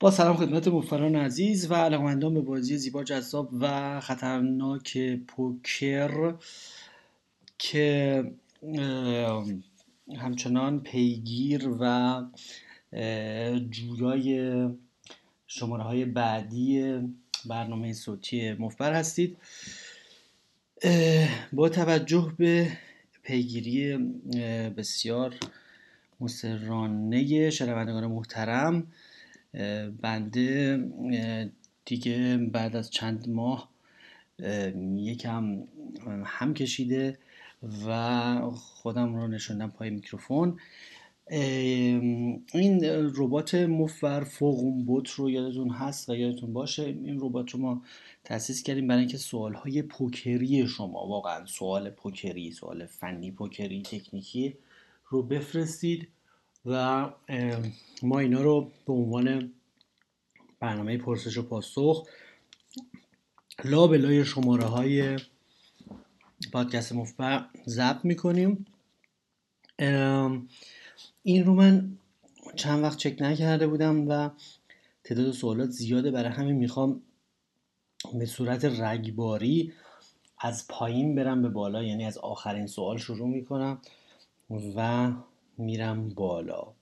با سلام خدمت مفران عزیز و علاقمندان به بازی زیبا جذاب و خطرناک پوکر که همچنان پیگیر و جویای شماره های بعدی برنامه صوتی مفبر هستید. با توجه به پیگیری بسیار مسررانه شنوندگان محترم بنده دیگه بعد از چند ماه یکم هم کشیده و خودم رو نشوندم پای میکروفون. این ربات مفر فوقون بوت رو یادتون هست و یادتون باشه این ربات رو ما تاسیس کردیم برای اینکه سوال های پوکری شما واقعا سوال پوکری سوال فنی پوکری تکنیکی رو بفرستید. و ما اینا رو به عنوان برنامه پرسش و پاسخ لا به لای شماره های پادکست مفبر ضبط می‌کنیم. این رو من چند وقت چک نکرده بودم و تعداد سوالات زیاده برای همین می‌خوام به صورت رگباری از پایین برم به بالا یعنی از آخرین سوال شروع می‌کنم و میرم بالا.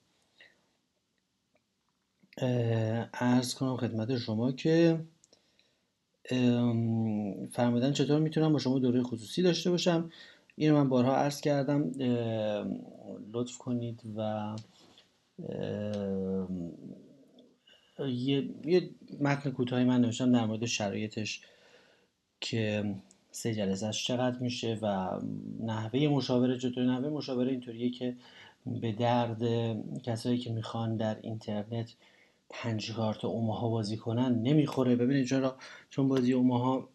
ارز کنم خدمت شما که فرمودن چطور می‌تونم با شما دوره خصوصی داشته باشم. اینو من بارها عرض کردم. لطف کنید و یه, یه متن کوتاهی من نوشتم در مورد شرایطش که سه جلسهش چقدر میشه و نحوه مشاوره چطور نحوه مشاوره اینطوریه که به درد کسایی که می‌خوان در اینترنت پنج کارت اوماها بازی کنن نمی‌خوره. ببینید چرا؟ چون بازی اوماها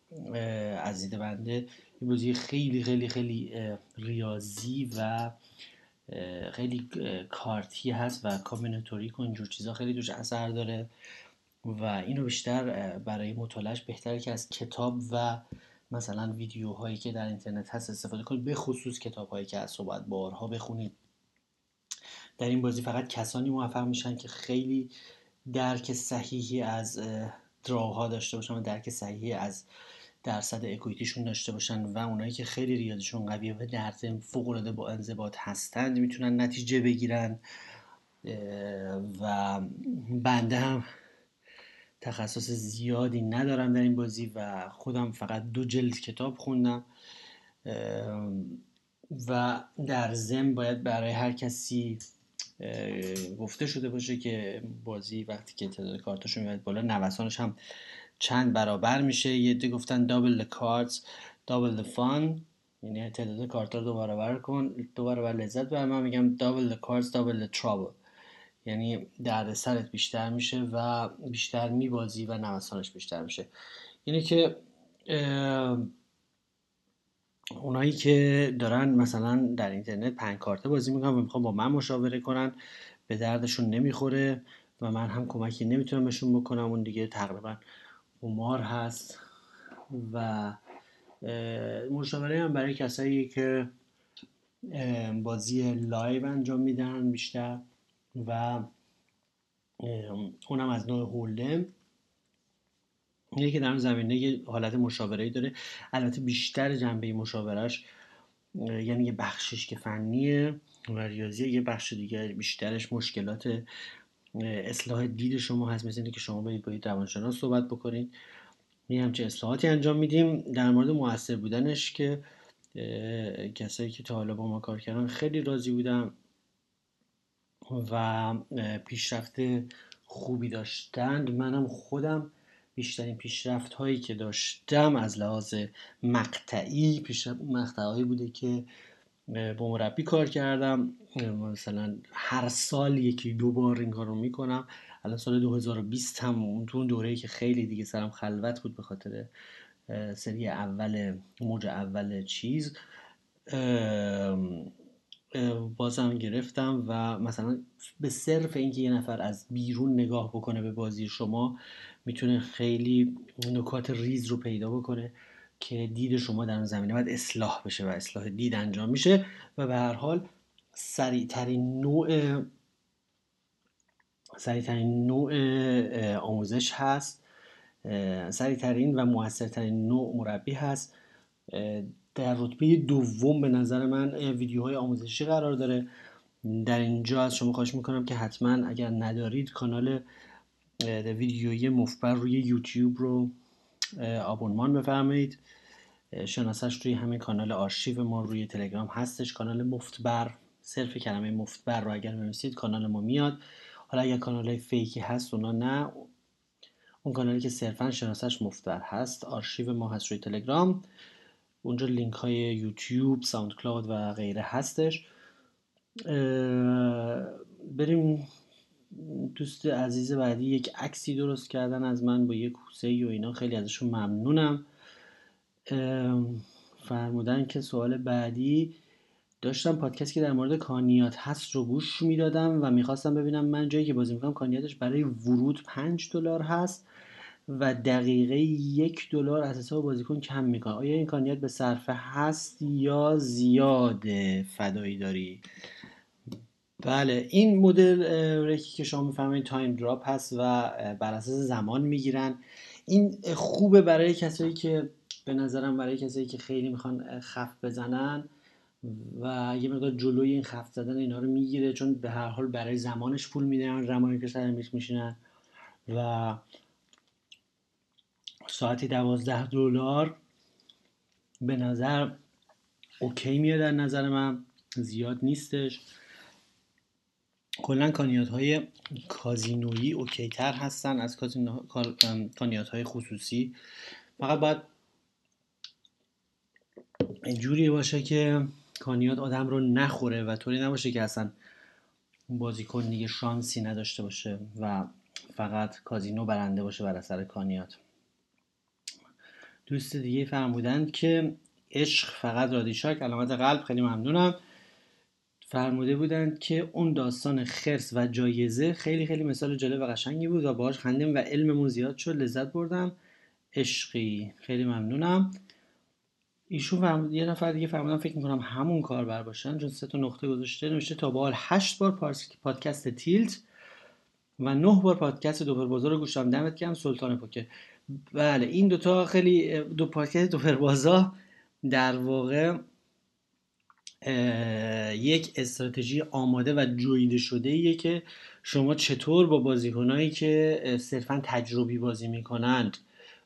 از دید بنده یه بازی خیلی خیلی خیلی ریاضی و خیلی کارتی هست و کامبیناتوریک و اینجور چیزا خیلی دوش اثر داره و اینو بیشتر برای مطالعهش بهتره که از کتاب و مثلا ویدیوهایی که در اینترنت هست استفاده کنید به خصوص کتاب هایی که از صحبت بارها بخونید. در این بازی فقط کسانی موفق میشن که خیلی درک صحیحی از دراها داشته باشن و درک صحیحی از درصد اکویتیشون داشته باشن و اونایی که خیلی ریاضیشون قویه و در فوق العاده با انضباط هستند می‌تونن نتیجه بگیرن و بنده هم تخصص زیادی ندارم در این بازی و خودم فقط دو جلد کتاب خوندم و در زم باید برای هر کسی گفته شده باشه که بازی وقتی که تعداد کارتاشو میاد بالا نوسانش هم چند برابر میشه. یه دی گفتن دابل cards دابل fun. یعنی تعداد کارت رو دو برابر کن دو برابر لذت بر من میگم دابل cards دابل trouble. یعنی درد سرت بیشتر میشه و بیشتر میبازی و نوسانش بیشتر میشه. یعنی که اونایی که دارن مثلا در اینترنت پنج کارته بازی می‌کنن و می‌خوان با من مشاوره کنن به دردشون نمی‌خوره و من هم کمکی نمی‌تونم بهشون بکنم. اون دیگه تقریبا قمار هست و مشاوره هم برای کسایی که بازی لایو انجام میدن بیشتر و اونم از نوع هولدم. اینه که در زمینه یه حالت مشاوره داره. البته بیشتر جنبه مشاورش یعنی یه بخشش که فنیه و ریاضیه یه بخش دیگه بیشترش مشکلات اصلاح دید شما هست. مثل که شما برید با روانشناس صحبت بکنید. یه همچه اصلاحاتی انجام میدیم. در مورد موثر بودنش که کسایی که تا حالا با ما کار کردن خیلی راضی بودم و پیشرفت خوبی داشتند. منم خودم بیشترین پیشرفت هایی که داشتم از لحاظ مقطعی پیشرفت مقطعی بوده که با مربی کار کردم. مثلا هر سال یکی دو بار این کار رو می‌کنم. الان سال 2020 هم اون تو اون دوره که خیلی دیگه سرم خلوت بود به خاطر سری اول موج اول چیز. بازم گرفتم و مثلا به صرف اینکه یه نفر از بیرون نگاه بکنه به بازی شما می‌تونه خیلی نکات ریز رو پیدا بکنه که دید شما در اون زمینه باید اصلاح بشه و اصلاح دید انجام میشه و به هر حال سریع ترین نوع سریعترین نوع آموزش هست سریعترین و موثرترین نوع مربی هست. در رتبه دوم به نظر من ویدیوهای آموزشی قرار داره. در اینجا از شما خواهش می‌کنم که حتما اگر ندارید کانال ویدیویی مفبر روی یوتیوب رو آبونمان بفرمایید. شناسش روی همین کانال آرشیو ما روی تلگرام هستش کانال مفتبر صرف کلمه مفتبر رو اگر بنویسید کانال ما میاد. حالا اگر کانال های fake ی هست اونا نه. اون کانالی که صرفا شناسش مفتبر هست آرشیو ما هست روی تلگرام. اونجا لینک های یوتیوب SoundCloud و غیره هستش. بریم دوست عزیز بعدی یک عکسی درست کردن از من با یک کوسه و اینا. خیلی ازشون ممنونم. فرمودن که سوال بعدی داشتم پادکستی که در مورد کانیات هست رو گوش می‌دادم و می‌خواستم ببینم من جایی که بازی می‌کنم کانیاتش برای ورود 5 دلار هست و دقیقه یک دلار از حساب بازیکن کم می‌کنه. آیا این کانیات به صرفه هست یا زیاده؟ فدایی داری. بله این مدل رکی که شما می‌فهمید تایم دراپ هست و بر اساس زمان می‌گیرن. این خوبه برای کسایی که به نظرم برای کسایی که خیلی می‌خوان خف بزنن و یه مقدار جلوی این خفت زدن اینا رو می‌گیره چون به هر حال برای زمانش پول میدن زمانی که سر میش میشینن و ساعتی دوازده دلار به نظر اوکی میاد در نظر من زیاد نیستش. کلا کانیات های کازینویی اوکی تر هستن از کانیات های خصوصی. فقط باید اینجوری باشه که کانیات آدم رو نخوره و طوری نباشه که اصلا بازیکن دیگه شانسی نداشته باشه و فقط کازینو برنده باشه بر اثر کانیات. دوست دیگه فرمودند که عشق فقط رادیشاک علامت قلب. خیلی ممنونم. فرموده بودند که اون داستان خرس و جایزه خیلی خیلی مثال جالب و قشنگی بود و باهاش خندیم و علممون زیاد شد لذت بردم. عشقی. خیلی ممنونم. ایشون فرمود یه نفر دیگه فرمودن فکر می‌کنم همون کار بر باشن چون سه تا نقطه گذاشته نوشته تا به حال 8 بار پادکست تیلت و نه بار پادکست دوپر بازار رو گوشم دمت گرم سلطان پوکر. بله این دوتا خیلی دو پادکست دوپر بازار در واقع یک استراتژی آماده و جویده شده ایه که شما چطور با بازیکنهایی که صرفا تجربی بازی می‌کنند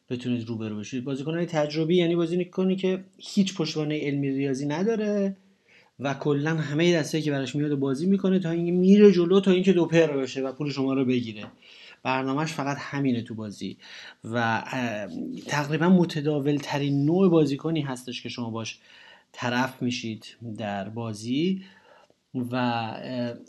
بتونید روبرو بشید؟ بازیکنهای تجربی یعنی بازیکنی که هیچ پشتوانه علمی ریاضی نداره و کلا همه دستایی که براش میاد بازی می‌کنه تا اینکه میره جلو تا اینکه دو پر بشه و پول شما رو بگیره. برنامهش فقط همینه تو بازی و تقریبا متداول ترین نوع بازیکنی هستش که شما باش طرف میشید در بازی و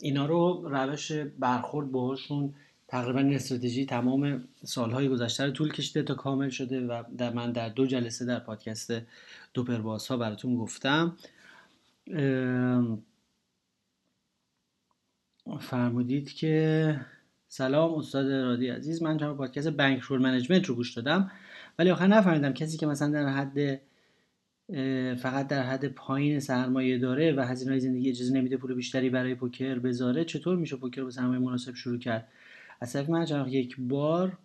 اینا رو روش برخورد باهاشون تقریبا استراتژی تمام سالهای گذشته رو طول کشیده تا کامل شده و در من در دو جلسه در پادکست دوپرباس ها براتون گفتم. فرمودید که سلام استاد رادی عزیز من چند پادکست بانک رول منیجمنت رو گوش دادم ولی آخر نفهمیدم کسی که مثلا در حد فقط در حد پایین سرمایه داره و هزینه های زندگی اجازه نمیده پول بیشتری برای پوکر بذاره چطور میشه پوکر با سرمایه مناسب شروع کرد؟ از طرف من یک بار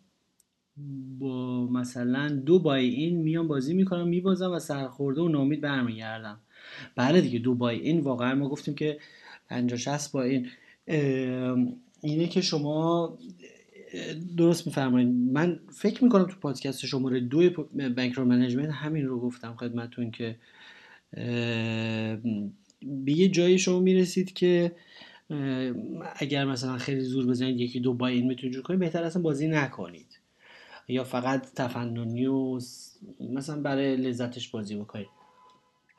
با مثلا دو بای این میام بازی می‌کنم میبازم و سرخورده و نامید برمیگردم. بله دیگه دو بای این واقعا ما گفتیم که 50 60 با این. اینه که شما درست میفرمایید. من فکر می‌کنم تو پادکست شماره دو بانک رو منیجمنت همین رو گفتم خدمتون که به یه جایی شما می‌رسید که اگر مثلا خیلی زور بزنید یکی دو با این می‌تونید جور کنید بهتر اصلا بازی نکنید. یا فقط تفننی و مثلا برای لذتش بازی بکنید.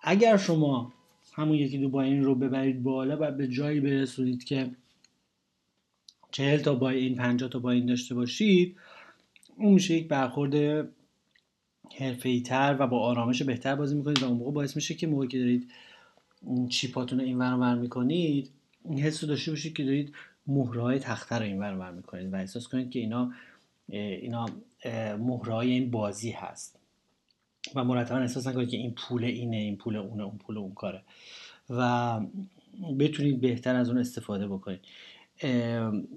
اگر شما همون یکی دو با این رو ببرید بالا و به جایی برسونید که چهل تا با این پنجاه تا با این داشته باشید اون میشه یک برخورد حرفه‌ای تر و با آرامش بهتر بازی می‌کنید و اون موقع باعث میشه که موقعی که دارید چیپاتون رو این ور می‌کنید این حس رو داشته باشید که دارید مهرهای تخته رو این ور می‌کنید و احساس کنید که اینا اینا مهرهای این بازی هست. و مرتبا احساس نکنید که این پول اینه این پول اونه اون پول اون کاره. و بتونید بهتر از اون استفاده بکنید.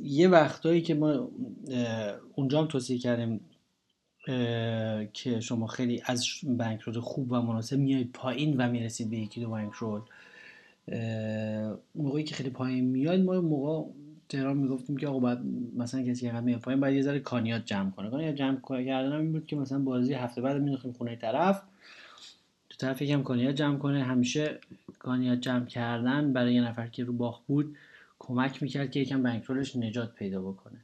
یه وقتایی که ما اونجا هم توصیه کردیم که شما خیلی از بنکرول خوب و مناسب میایید پایین و می‌رسید به یکی دو بنکرول موقعی که خیلی پایین میاد ما موقع تهران می‌گفتیم که آقا باید مثلا کسی که میاد پایین باید یه ذره کانیات جمع کنه. کانیات جمع کردن این بود که مثلا بازی هفته بعد مینداختیم خونه طرف. تو طرف یکم کانیات جمع کنه. همیشه کانیات جمع کردن برای یه نفر که رو باخ بود. کمک می‌کرد که یکم بنکرولش نجات پیدا بکنه.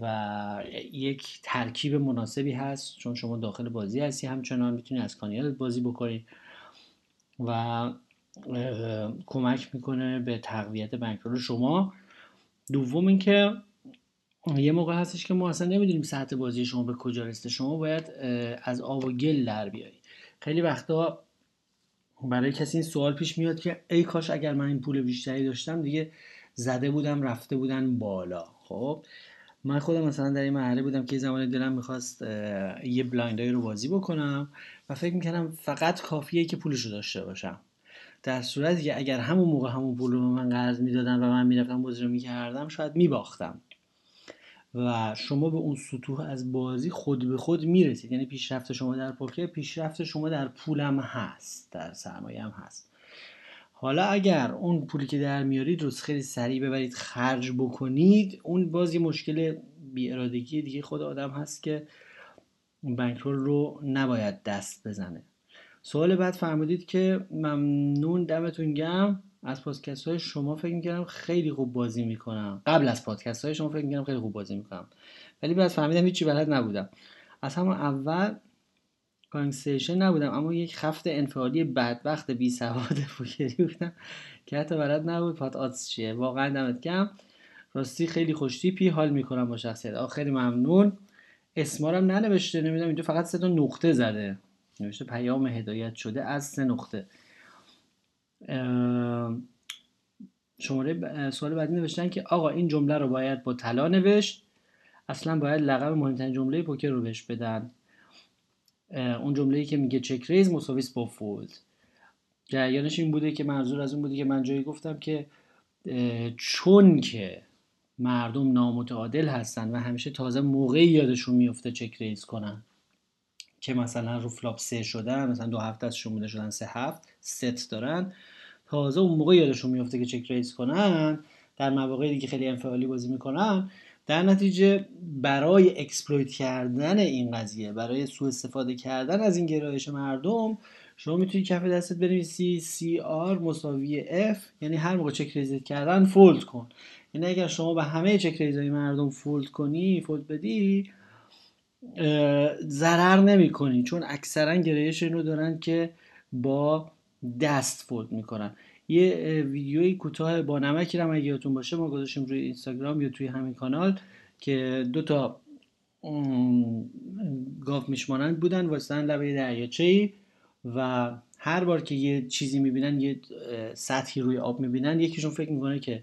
و یک ترکیب مناسبی هست چون شما داخل بازی هستی همچنان می‌تونی از کانیات بازی بکنی و کمک می‌کنه به تقویت bankroll. شما دوم اینکه یه موقع هستش که ما اصلا نمی‌دونیم سطح بازی شما به کجا رسیده. شما باید از آب و گل در بیایی خیلی وقتا برای کسی این سوال پیش میاد که ای کاش اگر من این پول بیشتری داشتم دیگه زده بودم رفته بودن بالا. خب من خودم مثلا در این مرحله بودم که زمانی دلم می‌خواست یه blind ای رو بازی بکنم و فکر می‌کردم فقط کافیه که پولش رو داشته باشم. در صورتی که اگر همون موقع همون پول رو من قرض می‌دادن و من می‌رفتم بازی رو می‌کردم شاید میباختم. و شما به اون سطوح از بازی خود به خود می‌رسید. یعنی پیشرفت شما در پوکر پیشرفت شما در پولم هست در سرمایه هم هست. حالا اگر اون پولی که در میارید رو خیلی سریع ببرید خرج بکنید اون باز یه مشکل بی ارادگی دیگه خود آدم هست که bankroll رو نباید دست بزنه. سوال بعد فرمودید که ممنون دمتون گرم از پادکست های شما فکر می‌کردم خیلی خوب بازی می‌کنم. قبل از پادکست های شما فکر می‌کردم خیلی خوب بازی می‌کنم. ولی بعد فهمیدم هیچی بلد نبودم. از همون اول calling station نبودم اما یک خفت انفعالی بدبخت بی سواد پوکری بودم که حتی بلد نبود. pot odds چیه؟ واقعا دمت گرم راستی خیلی خوشتیپی حال می‌کنم با شخصیت. آخ خیلی ممنون. اسمارم ننوشته نمی‌دونم اینجا فقط سه تا نقطه زده. نوشته پیام هدایت شده از سه نقطه. شماره سوال بعدی نوشتن که آقا این جمله رو باید با طلا نوشت. اصلا باید لقب مهمترین جمله پوکر رو بهش بدن. اون جمله ای که میگه چک ریز مساویس با فولد. جریانش این بوده که منظور از اون بوده که من جایی گفتم که چون که مردم نامتعادل هستن و همیشه تازه موقعی یادشون میفته check raise کنن که مثلا رو flop سه شدن مثلا دو هفت دستشون بوده شدن سه هفت ست دارن تازه اون موقع یادشون میفته که check raise کنن در مواقعی دیگه خیلی انفعالی بازی می‌کنن. در نتیجه برای exploit کردن این قضیه برای سوء استفاده کردن از این گرایش مردم شما می‌تونی کف دستت بنویسی CR مساوی F یعنی هر موقع check raise کردن fold کن. یعنی اگر شما به همه check raise های مردم fold کنی fold بدی ضرر نمی کنی چون اکثرا گرایش اینو دارن که با دست fold می‌کنن. یه ویدیوی کوتاه با نمکی رو اگه یادتون باشه ما گذاشتیم روی اینستاگرام یا توی همین کانال که دو تا گاومیش مانند بودن وایستادن لبه دریاچه ای و هر بار که یه چیزی می‌بینن یه سطحی روی آب می‌بینن یکیشون فکر می‌کنه که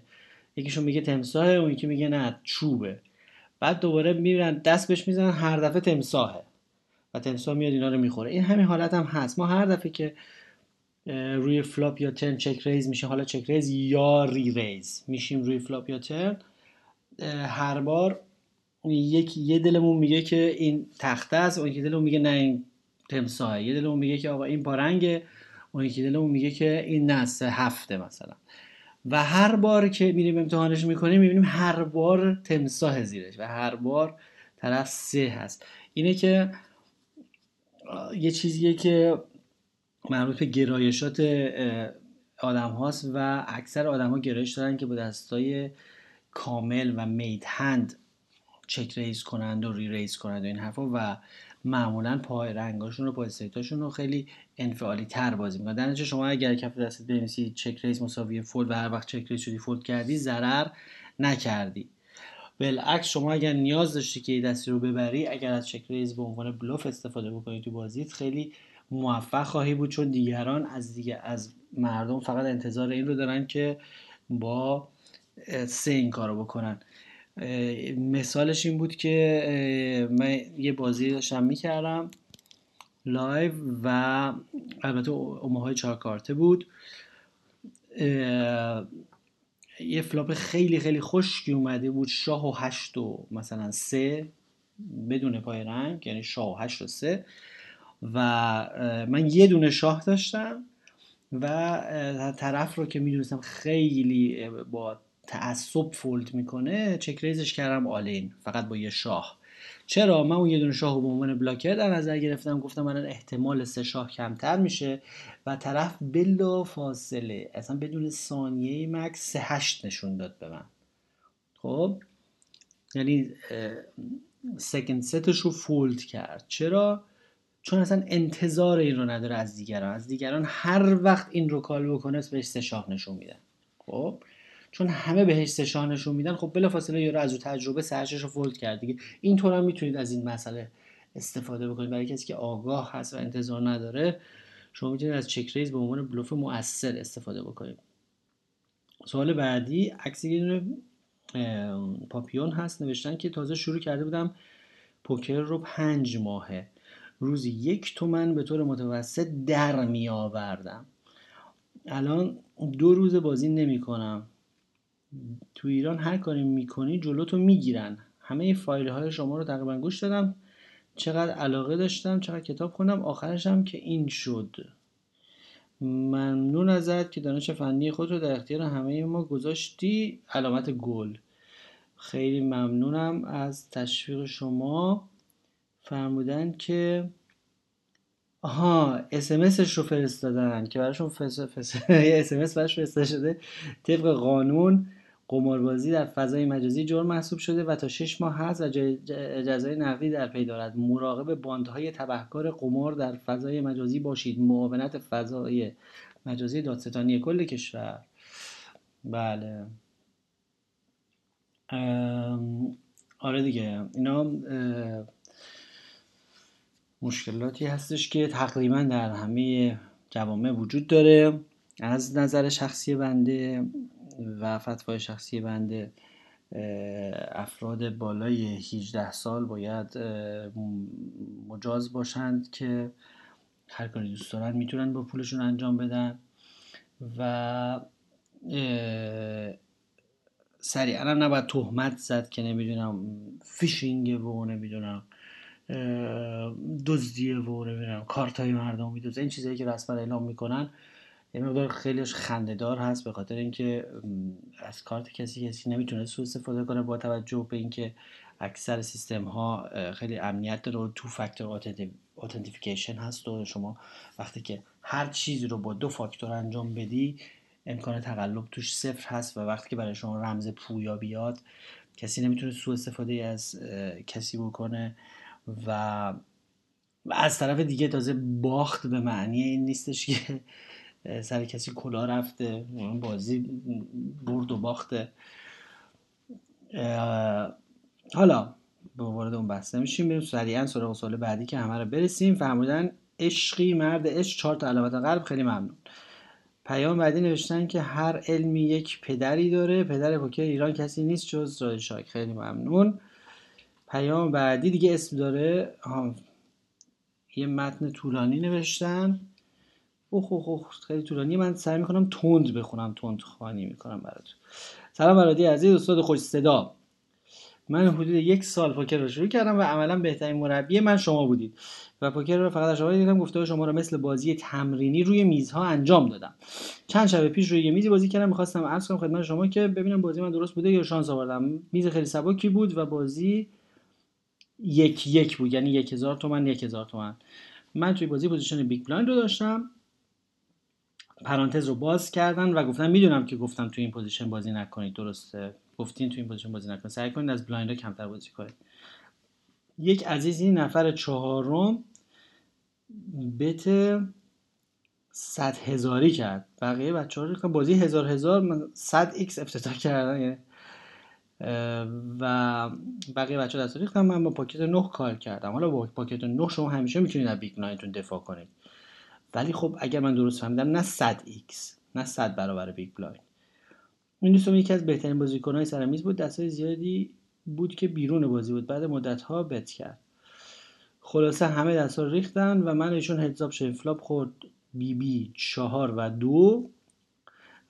یکیشون میگه تمساحه اون یکی میگه نه چوبه. بعد دوباره میرن دست بهش می‌زنن هر دفعه تمساحه و تمساح میاد اینا رو می‌خوره. این همین حالت هم هست. ما هر دفعه که روی flop یا turn check raise میشه. حالا check raise یا reraise. میشیم روی flop یا turn. هر بار یک یه دلمون میگه که این تخته است اون یکی دلمون میگه نه این تمساه یه دلمون میگه که آقا این پارنگه اون یکی دلمون میگه که این نه هفته مثلا. و هر بار که میریم امتحانش می‌کنیم می‌بینیم هر بار تمساه زیرش و هر بار طرف سه هست. اینه که یه چیزیه که مربوط به گرایشات آدم هاست و اکثر آدم ها گرایش دارن که با دستای کامل و مید هند check raise کنند و reraise کنند و این حرفا و معمولا پای رنگاشون رو پای سیتاشون رو خیلی انفعالی تر بازی می‌کنن. در شما اگر کف دستت بنویسی check raise مساوی fold و هر وقت check raise شدی fold کردی ضرر نکردی. بالعکس شما اگر نیاز داشتی که دستی رو ببری اگر از check raise به عنوان بلوف استفاده بکنی تو بازیت خیلی موفق خواهی بود چون دیگران از دیگه از مردم فقط انتظار این رو دارن که با سه این کارو بکنن. مثالش این بود که من یه بازی داشتم می‌کردم live و البته اومه های چهار کارته بود. یه flop خیلی خیلی خشکی اومده بود شاه و هشت و مثلا سه بدون پای رنگ یعنی شاه و هشت و سه. و من یه دونه شاه داشتم و طرف رو که می‌دونستم خیلی با تعصب fold می‌کنه check raise ش کردم all in فقط با یه شاه. چرا؟ من اون یه دونه شاه به عنوان blocker در نظر گرفتم گفتم من احتمال سه شاه کمتر میشه و طرف بلا فاصله اصلا بدون ثانیه مکث سه هشت نشون داد به من. خب؟ یعنی second set ش رو fold کرد. چرا؟ چون اصلا انتظار این رو نداره از دیگران. از دیگران هر وقت این رو کال بکنه بهش سه شاه نشون میدن. خب؟ چون همه بهش سه نشون میدن خب بلافاصله یارو از او تجربه سرشش رو فولد کرد دیگه. اینطور هم می‌تونید از این مسئله استفاده بکنید. برای کسی که آگاه هست و انتظار نداره شما می‌تونید از چک ریز به عنوان بلوف مؤثر استفاده بکنید. سوال بعدی عکس پاپیون هست نوشتن که تازه شروع کرده بودم پوکر رو پنج ماهه. روزی یک تومن به طور متوسط در می آوردم. الان دو روز بازی نمی کنم. تو ایران هر کاری می‌کنی جلوتو می‌گیرن همه فایل های شما رو تقریبا گوش دادم. چقدر علاقه داشتم چقدر کتاب خوندم. آخرش هم که این شد. ممنون ازت که دانش فنی خود رو در اختیار همه ما گذاشتی. علامت گل. خیلی ممنونم از تشویق شما. فرمودن که آها اسمسش رو فرستادن که براشون فس... فس... اسمس براش فرستاده شده. طبق قانون قماربازی در فضای مجازی جرم محسوب شده و تا 6 ماه هست و جزای نقدی در پی دارد. مراقب باندهای تبهکار قمار در فضای مجازی باشید. معاونت فضای مجازی دادستانی کل کشور. بله. آره دیگه. اینا مشکلاتی هستش که تقریبا در همه جوامع وجود داره. از نظر شخصی بنده و فتوای شخصی بنده افراد بالای 18 سال باید مجاز باشند که هر کاری دوست دارن می‌تونن با پولشون انجام بدن و سریعا هم نباید تهمت زد که نمی‌دونم فیشینگ و نمی‌دونم دزدیه و نمی‌دونم کارت های مردم میدزده. این چیزهایی که رسما اعلام می‌کنن یه مقدار خیلیش خندهدار هست به خاطر اینکه از کارت کسی کسی نمی‌تونه سوء استفاده کنه با توجه به اینکه اکثر سیستم ها خیلی امنیت داره و two factor authentication هست و شما وقتی که هر چیزی رو با دو فاکتور انجام بدی امکان تقلب توش صفر هست و وقتی که برای شما رمز پویا بیاد کسی نمی‌تونه سوء استفاده از کسی بکنه. و از طرف دیگه تازه باخت به معنی این نیستش که سر کسی کلا رفته بازی برد و باخته. حالا به وارد اون بحث نمیشیم بریم سریعا سراغ سوال بعدی که همه رو برسیم. فرمودن عشقی مرد عشق چهار تا علامت قلب خیلی ممنون. پیام بعدی نوشتن که هر علمی یک پدری داره. پدر پوکر ایران کسی نیست جز رای شاک. خیلی ممنون. پیام بعدی دیگه اسم داره. یه متن طولانی نوشتن. اوه اوه اوه خیلی طولانی من سعی می‌کنم تند بخونم. تند خانی می‌کنم براتون. سلام برادی عزیز استاد خوش صدا. من حدود یک سال پوکر رو شروع کردم و عملا بهترین مربی من شما بودید. و پوکر رو فقط شما دیدم گفته شما رو مثل بازی تمرینی روی میزها انجام دادم. چند شب پیش روی یه میزی بازی کردم. می‌خواستم عرض کنم خدمت شما که ببینم بازی من درست بوده یا شانس آوردم. میز خیلی سبکی بود و بازی یک یک بود یعنی یک هزار تومن یک هزار تومن. من توی بازی position big blind رو داشتم. پرانتز رو باز کردن و گفتن می‌دونم که گفتم توی این position بازی نکنید. درسته. گفتین توی این position بازی نکنید. سعی کنید از blind کمتر بازی کنید. یک عزیزی نفر چهارم bet صد هزاری کرد. بقیه بچه ها بازی هزار هزار صد X افتتاح کردن. یعنی و بقیه بچه دست ریختم من با pocket 9 call کردم. حالا با pocket 9 شما همیشه می‌تونید از big دفاع کنید. ولی خب اگر من درست فهمیدم نه 100 X نه 100 برابر big blind. این دوستم یکی از بهترین بازیکنهای سر میز بود. دستای زیادی بود که بیرون بازی بود. بعد مدت ها bet کرد. خلاصه همه دست ها ریختن و من ایشون heads up شد flop خورد. بی بی چهار و دو.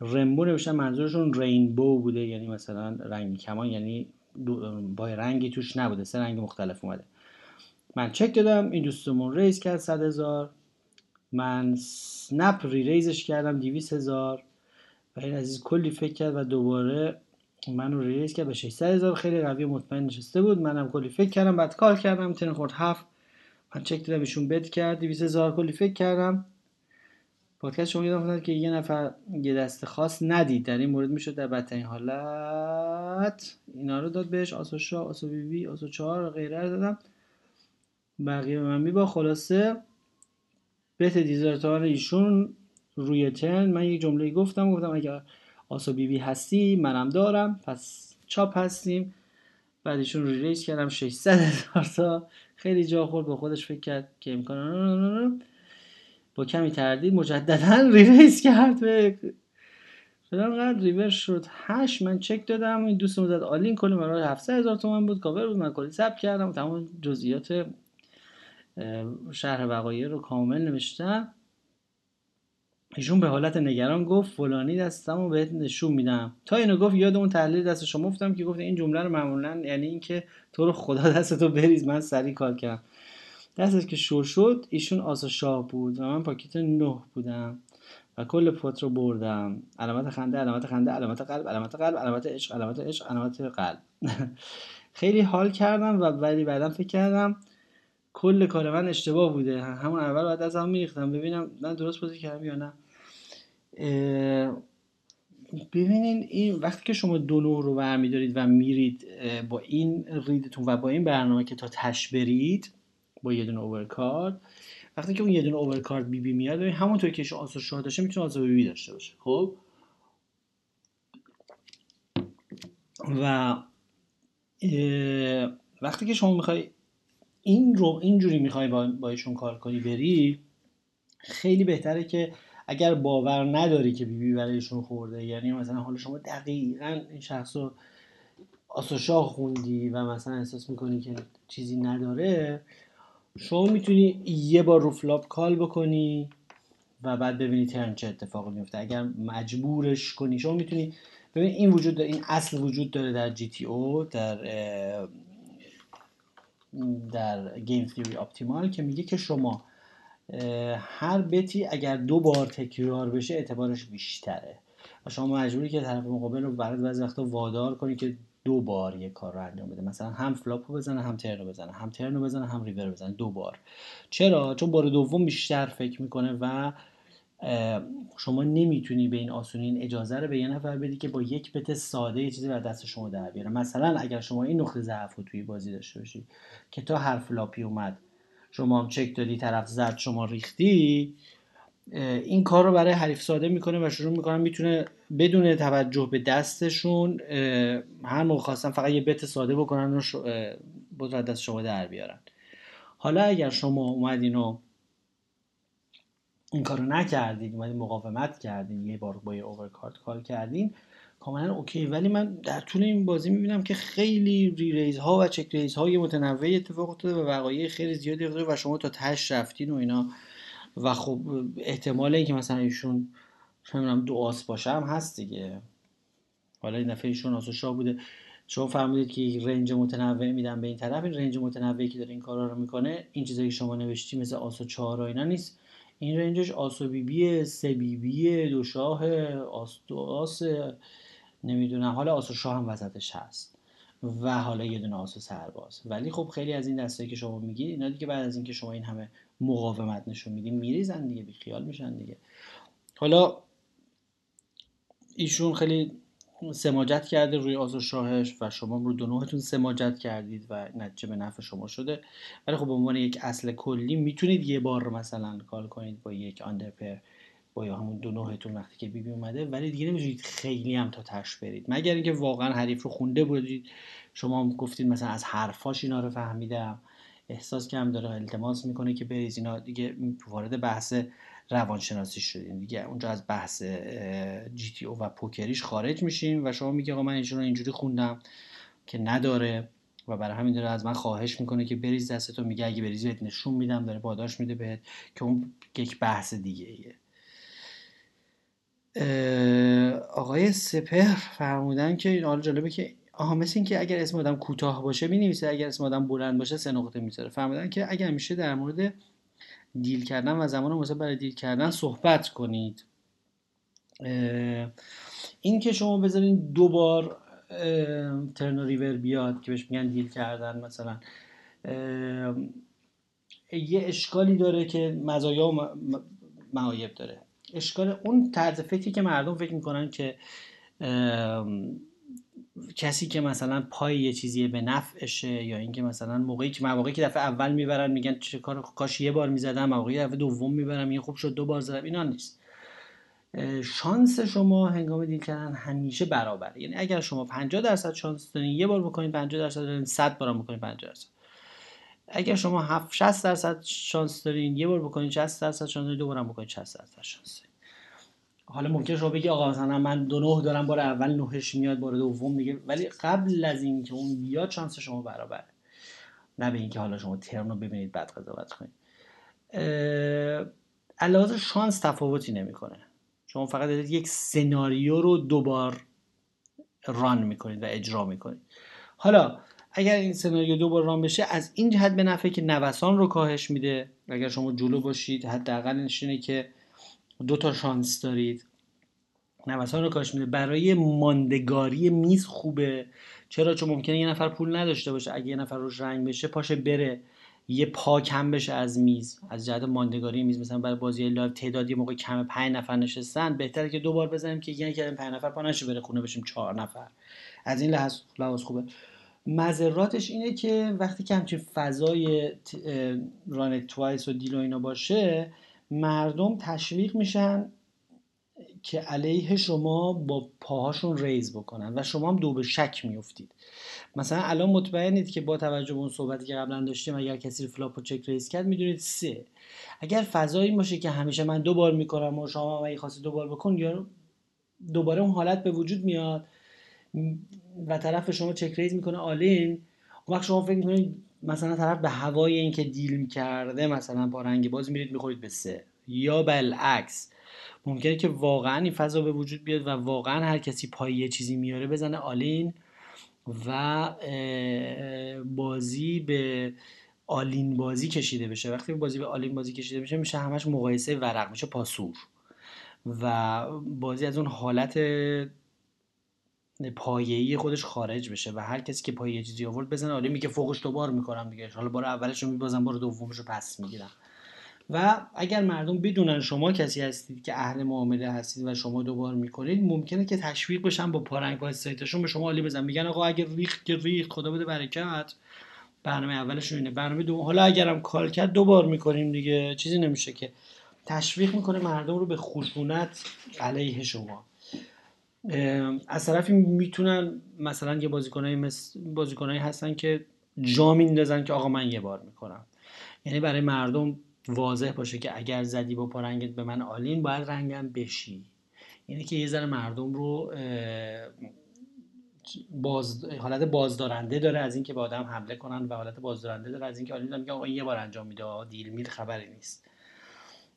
رمبو نوشتن منظورشون rainbow بوده یعنی مثلا رنگ کمان یعنی با رنگی توش نبوده سه رنگ مختلف اومده. من چک دادم این دوستمون raise کرد صد هزار. من snap reraise ش کردم دویست هزار. و این عزیز کلی فکر کرد و دوباره منو ریز کرد به 600 هزار. خیلی قوی مطمئن نشسته بود. منم کلی فکر کردم. بعد کار کردم. تن خورد هفت. من چک دادم ایشون بد کرد. 200 هزار کلی فکر کردم. پادکست شما یادم که یه نفر یه دست خاص ندید. در این مورد می‌شد در بدترین حالت. اینا رو داد بهش آسو شا آسو بی بی آسو چهار غیره رو دادم. بقیه به من میبا خلاصه بت دیزرتان ایشون روی تن من یک جمله گفتم گفتم اگر آسو بی بی هستی منم دارم. پس چاپ هستیم. بعد ایشون ریلیز کردم 600 هزار تا. خیلی جا خورد با خودش فکر کرد که امکان با کمی تردید مجددا ریلیز کرد به فلان ریور شد. 8 من چک دادم این دوستم زد آلین کلی مرا 700 هزار تومن بود کاور بود من کلی ثبت کردم. تمام جزئیات شهر وقایع رو کامل نوشتم ایشون به حالت نگران گفت فلانی دستمو بهت نشون میدم. تا اینو گفت یاد اون تحلیل دست شما افتم که گفت این جمله رو معمولا یعنی اینکه تو رو خدا دستتو بریز من سری کار کردم. دستش که شور شد ایشون آسا شاه بود و من پاکیت نه بودم و کل پات رو بردم. علامت خنده علامت خنده علامت قلب علامت قلب علامت عشق علامت عشق علامت قلب. خیلی حال کردم و ولی بعدم فکر کردم کل کار من اشتباه بوده. همون اول باید از هم میریختم ببینم من درست بازی کردم یا نه. ببینین این وقتی که شما دو نوع رو برمیدارید و میرید با این ریدتون و با این برنامه که تا تش برید با یه دونه اوورکارد وقتی که اون یه دونه اوورکارد بی بی میاد همونطور که آسو شاه داشته می‌تونه آسو بی بی داشته باشه خب؟ و وقتی که شما می‌خوای این رو اینجوری می‌خوای با, با ایشون کار کنی بری خیلی بهتره که اگر باور نداری که بیبی بی برایشون خورده یعنی مثلا حالا شما دقیقا این شخص رو آس و شاه خوندی و مثلا احساس می‌کنی که چیزی نداره شما می‌تونی یه بار رو flop call بکنی و بعد ببینی turn چه اتفاقی میفته اگر مجبورش کنی شما می‌تونی ببین این وجود داره این اصل وجود داره در GTO در در game theory optimal که میگه که شما هر bet ی اگر دو بار تکرار بشه اعتبارش بیشتره. و شما مجبوری که طرف مقابل رو برای بعضی وقتا وادار کنی که دو بار یه کار رو انجام بده. مثلا هم flop رو بزنه هم turn رو بزنه. هم turn رو بزنه هم ریور رو بزنه. دو بار. چرا؟ چون بار دوم بیشتر فکر می‌کنه و شما نمی‌تونی به این آسونی این اجازه رو به یه نفر بدی که با یک bet ساده یه چیزی بر دست شما در بیاره. مثلا اگر شما این نقطه ضعف رو توی بازی داشته باشی که تا هر flop ی اومد شما هم چک دادی طرف زد شما ریختی این کار رو برای حریف ساده می‌کنه و شروع می‌کنن می‌تونه بدون توجه به دستشون هر موقع خواستن فقط یه bet ساده بکنن و با دست شما در بیارن. حالا اگر شما اومدین و این کارو نکردین اومدین مقاومت کردین یه بار با یه overcard call کردین کاملا OK. ولی من در طول این بازی می‌بینم که خیلی re-raise ها و check-raise های متنوعی اتفاق افتاده و وقایع خیلی زیادی افتاده و شما تا تش رفتین و اینا. و خب احتمال اینکه مثلا ایشون نمی‌دونم دو آس باشه هم هست دیگه. حالا این دفعه ایشون آسو شاه بوده. شما فرمودید که range متنوع میدن به این طرف. این range متنوعی که داره این کارا رو می‌کنه این چیزایی که شما نوشتی مثل آسو چهار و اینا نیست. این رنجش آسو بی بی سه بی دو شاه آس دو آس نمی‌دونم. حالا آسو شاه هم وسطش هست. و حالا یه دونه آسو سرباز. ولی خب خیلی از این دستایی که شما میگی اینا دیگه بعد از اینکه شما این همه مقاومت نشون میدین میریزن دیگه بیخیال میشن دیگه. حالا ایشون خیلی سماجت کرده روی آزو شاهش و شما رو دو نوعتون سماجت کردید و نتیجه به نفع شما شده. ولی خب به عنوان یک اصل کلی می‌تونید یه بار مثلا کار کنید با یک آندرپر با یا همون دو نوعتون وقتی که بیبی اومده. ولی دیگه نمی‌تونید خیلی هم تا تش برید. مگر اینکه واقعا حریف رو خونده بودید. شما هم گفتید مثلا از حرفاش اینا رو فهمیدم. احساس که هم داره التماس می‌کنه که بریز. اینا دیگه وارد بحث روانشناسی شدیم. دیگه اونجا از بحث جی تی او و پوکریش خارج میشیم و شما میگه آقا من رو اینجوری خوندم که نداره و برای همین داره از من خواهش می‌کنه که بریز دستتو. میگه اگه بریزی بهت نشون میدم داره پاداش میده بهت که اون یک بحث دیگه ایه. آقای سپهر فرمودن که این حال جالبه که آها مثل این که اگر اسم آدم کوتاه باشه می اگر اسم آدم بلند باشه سه نقطه می‌ذاره. فرمودن که اگر میشه در مورد دیل کردن و زمان مناسب برای دیل کردن صحبت کنید. این که شما بذارین دو بار ترن ریور بیاد که بهش میگن دیل کردن مثلا. یه اشکالی داره که مزایا و معایب داره. اشکال اون طرز فکری که مردم فکر می‌کنن که کسی که مثلا پای یه چیزی به نفعشه یا اینکه مثلا موقعی که مواقعی که دفعه اول می‌برن میگن چه کار کاش یه بار می‌زدم مواقعی دفعه دوم می‌برم میگن خوب شد دو بار زدم اینا نیست. شانس شما هنگام دیل کردن همیشه برابره. یعنی اگر شما 50 درصد شانس دارین یه بار بکنید 50 درصد دارین 100 بار بکنید 50 درصد. اگر شما 7 60 درصد شانس دارین یه بار بکنید 60 درصد شانس دارین دو بارم بکنید 60 درصد شانس دارین. حالا ممکن شما بگی آقا مثلا من دو نه دارم بار اول نهش میاد بار دوم میگه. ولی قبل از اینکه اون بیاد شانس شما برابره. نه به اینکه حالا شما ترم رو ببینید بعد قضاوت کنید. علاوه شانس تفاوتی نمی‌کنه. شما فقط دارید یک سناریو رو دوبار ران می‌کنید و اجرا می‌کنید. حالا اگر این سناریو دوبار ران بشه از این جهت به نفعه که نوسان رو کاهش میده. اگر شما جلو باشید حداقل نشینه که دو تا شانس دارید. نوسان رو کاهش میده برای ماندگاری میز خوبه. چرا؟ چون ممکنه یه نفر پول نداشته باشه. اگه یه نفر روش رنگ بشه پاشه بره. یه پا کم بشه از میز. از جهت ماندگاری میز. مثلا برای بازی live تعدادی موقع کم پنج نفر نشستن. بهتره که دو بار بزنیم که یعنی کردیم پنج نفر پا نشه بره خونه بشیم چهار نفر. از این لحاظ لحاظ خوبه. مضراتش اینه که وقتی که همچین فضای run twice و deal و اینا باشه مردم تشویق میشن که علیه شما با پاهاشون raise بکنن و شما هم دو به شک میفتید. مثلا الان مطمئنید که با توجه به اون صحبتی که قبلا داشتیم اگر کسی flop و check-raise کرد می‌دونید سه. اگر فضایی باشه که همیشه من دو بار می‌کنم و شما اگه خواستی دو بار بکن یا دوباره اون حالت به وجود میاد و طرف شما check-raise می‌کنه all-in وقت شما فکر می‌کنید مثلا طرف به هوای اینکه deal کرده مثلا با رنگ باز میرید می‌خورید به سه. یا بالعکس ممکنه که واقعا این فضا به وجود بیاد و واقعا هر کسی پای یه چیزی میاره بزنه all-in و بازی به all-in بازی کشیده بشه. وقتی بازی به all-in بازی کشیده بشه میشه همش مقایسه ورق میشه پاسور. و بازی از اون حالت پایه‌ای خودش خارج بشه و هر کسی که پای یه چیزی آورد بزنه. آره میگه فوقش دوبار می‌کنم دیگه. حالا بار اولش رو میبازم بار دومش رو پس می‌گیرم. و اگر مردم بدونن شما کسی هستید که اهل معامله هستید و شما دوبار می‌کنید ممکنه که تشویق بشن با پارنگ با straight شون به شما all-in بزنن میگن آقا اگر ریخت که ریخت خدا بده برکت. برنامه اولشون اینه. برنامه دوم. حالا اگرم کار کرد دوبار می‌کنیم دیگه. چیزی نمیشه که. تشویق می‌کنه مردم رو به خشونت علیه شما. از طرفی می‌تونن مثلا یه بازیکنایی مثل بازیکنایی هستن که جا میندازن که آقا من یه بار می‌کنم. یعنی برای مردم واضح باشه که اگر زدی با پارنگت به من آلین باید رنگم بشی. یعنی که یه ذره مردم رو باز حالت بازدارنده داره از اینکه به آدم حمله کنن و حالت بازدارنده داره از اینکه all-in میگه آقا یه بار انجام میده deal میل خبری نیست.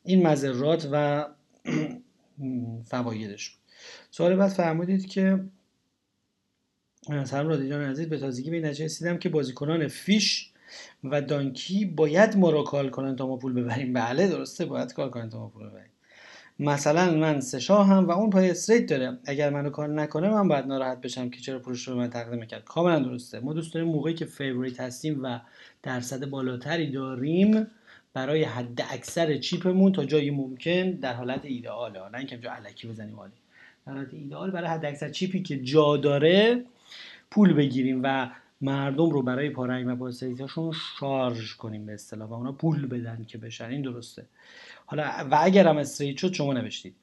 این مضرات و فوایدش بود. سوال بعد فرمودید که سلام رادی جان عزیز به تازگی به نتیجه رسیدم که بازیکنان fish و donkey باید ما call کنن تا ما پول ببریم. بله درسته باید call کنن تا ما پول ببریم. مثلا من سه هم و اون پای straight داره. اگر منو call نکنه من باید ناراحت بشم که چرا پولش رو من تقدیم کرد کاملا درسته. ما دوست داریم موقعی که favorite هستیم و درصد بالاتری داریم برای حد اکثر چیپمون تا جایی ممکن در حالت ایدئاله نه اینکه علکی بزنیم عالی. در حالت ایدئال برای حد اکثر چیپی که جا داره پول بگیریم و مردم رو برای پارنگ و پاسیتاشون شارژ کنیم به اصطلاح و اونا پول بدن که بشن. این درسته. حالا و اگر هم استریت شد شما نوشتید.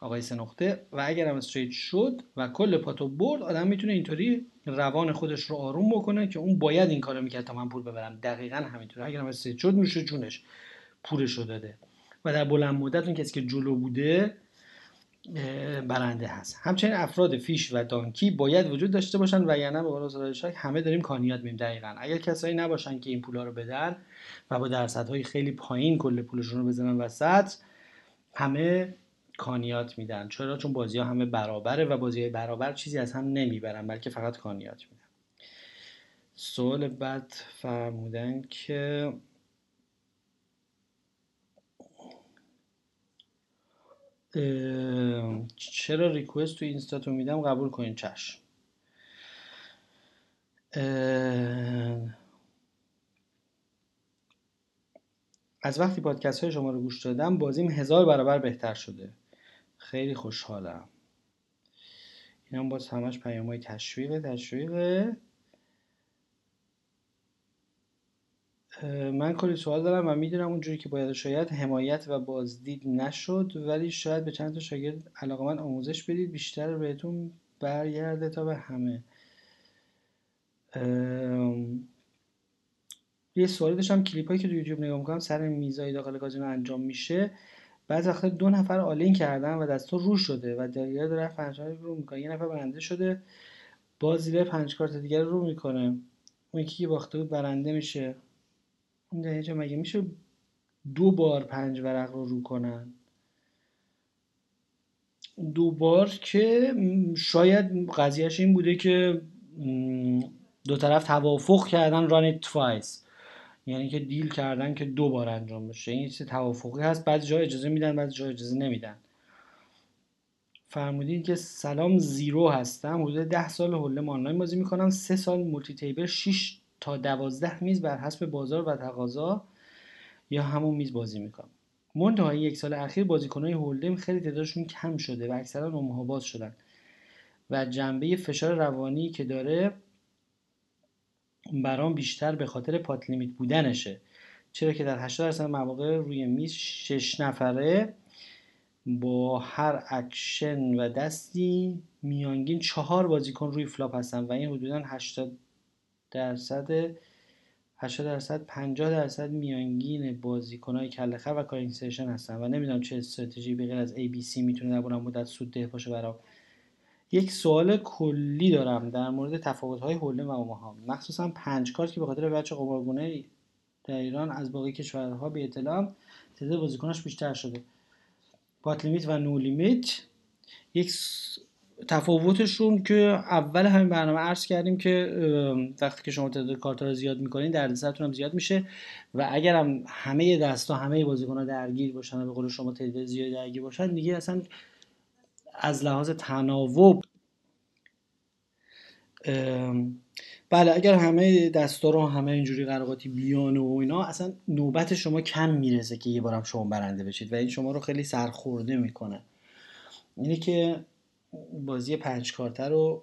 آقای سه نقطه و اگر هم استریت شد و کل پاتو برد آدم می‌تونه اینطوری روان خودش رو آروم بکنه که اون باید این کارو می‌کرد تا من پول ببرم. دقیقا همینطوره. اگر هم استریت شد میشه جونش پولش رو داده. و در بلند مدت اون کسی که جلو بوده برنده هست. همچنین افراد فیش و دانکی باید وجود داشته باشن و یعنی به قول شاک همه داریم کانیات میم دقیقا. اگر کسایی نباشن که این پولا رو بدن و با درصدهای خیلی پایین کل پولشون رو بزنن وسط همه کانیات میدن. چرا؟ چون بازی ها همه برابره و بازی های برابر چیزی از هم نمی‌برن بلکه فقط کانیات میدن. سوال بعد فرمودن که چرا ریکوست تو اینستاتو میدم قبول کنین چشم. از وقتی پادکست های شما رو گوش دادم بازیم هزار برابر بهتر شده. خیلی خوشحالم. این هم باز همش پیام های تشویق. تشویقه من کلی سوال دارم و می‌دونم اونجوری که باید شاید حمایت و بازدید نشد ولی شاید به چند تا شاگرد علاقه من آموزش بدید بیشتر بهتون برگرده تا به همه. یه سوالی داشتم کلیپ هایی که تو یوتیوب نگاه می‌کنم سر میزای داخل کازینو انجام میشه. بعض وقتا دو نفر all-in کردن و دستا رو شده و دیگه داره پنج رو می‌کنه. یه نفر برنده شده باز زیر پنج کارت دیگر رو می‌کنه. اون یکی که باخته بود برنده میشه. اون جا مگه میشه دو بار پنج ورق رو رو کنن؟ دو بار که شاید قضیهش این بوده که دو طرف توافق کردن run twice یعنی که دیل کردن که دو بار انجام بشه. این چیز توافقی هست. بعضی جا اجازه میدن بعضی جا اجازه نمیدن. فرمودید که سلام زیرو هستم. حدود ده سال حله آنلاین بازی می‌کنم. سه سال مولتی تیبل 6 تا دوازده میز بر حسب بازار و تقاضا یا همون میز بازی می‌کنم. منتها یک سال اخیر بازیکنهای هولدم خیلی تعدادشون کم شده و اکثرا نموها باز شدن. و جنبه فشار روانی که داره برام بیشتر به خاطر pot limit بودنشه. چرا که در 80 درصد مواقع روی میز شش نفره با هر اکشن و دستی میانگین چهار بازیکن روی flop هستن و این حدودا 80 درصد 80 درصد 50 درصد میانگین بازیکنهای کله و calling station هستن و نمی‌دونم چه استراتژی به غیر از ABC می‌تونه در بلند مدت سود ده باشه برام یک سوال کلی دارم در مورد تفاوت های هولدن و اوماها. مخصوصا پنج کارت که به خاطر بچه قمارگونه در ایران از باقی کشورها به اطلاع تعداد بازیکناش بیشتر شده. پات لیمیت و نو لیمیت. یک تفاوتشون که اول همین برنامه عرض کردیم که وقتی که شما تعداد کارت رو زیاد می‌کنین دردسرتون هم زیاد میشه و اگر هم همه دستا همه بازیکن درگیر باشن و به قول شما تعداد زیاد درگیر باشن دیگه اصلا از لحاظ تناوب بله اگر همه دستا رو همه اینجوری قرقاتی بیان و اینا اصلا نوبت شما کم می‌رسه که یه بارم شما برنده بشید و این شما رو خیلی سرخورده می‌کنه. اینه که بازی پنج کارته رو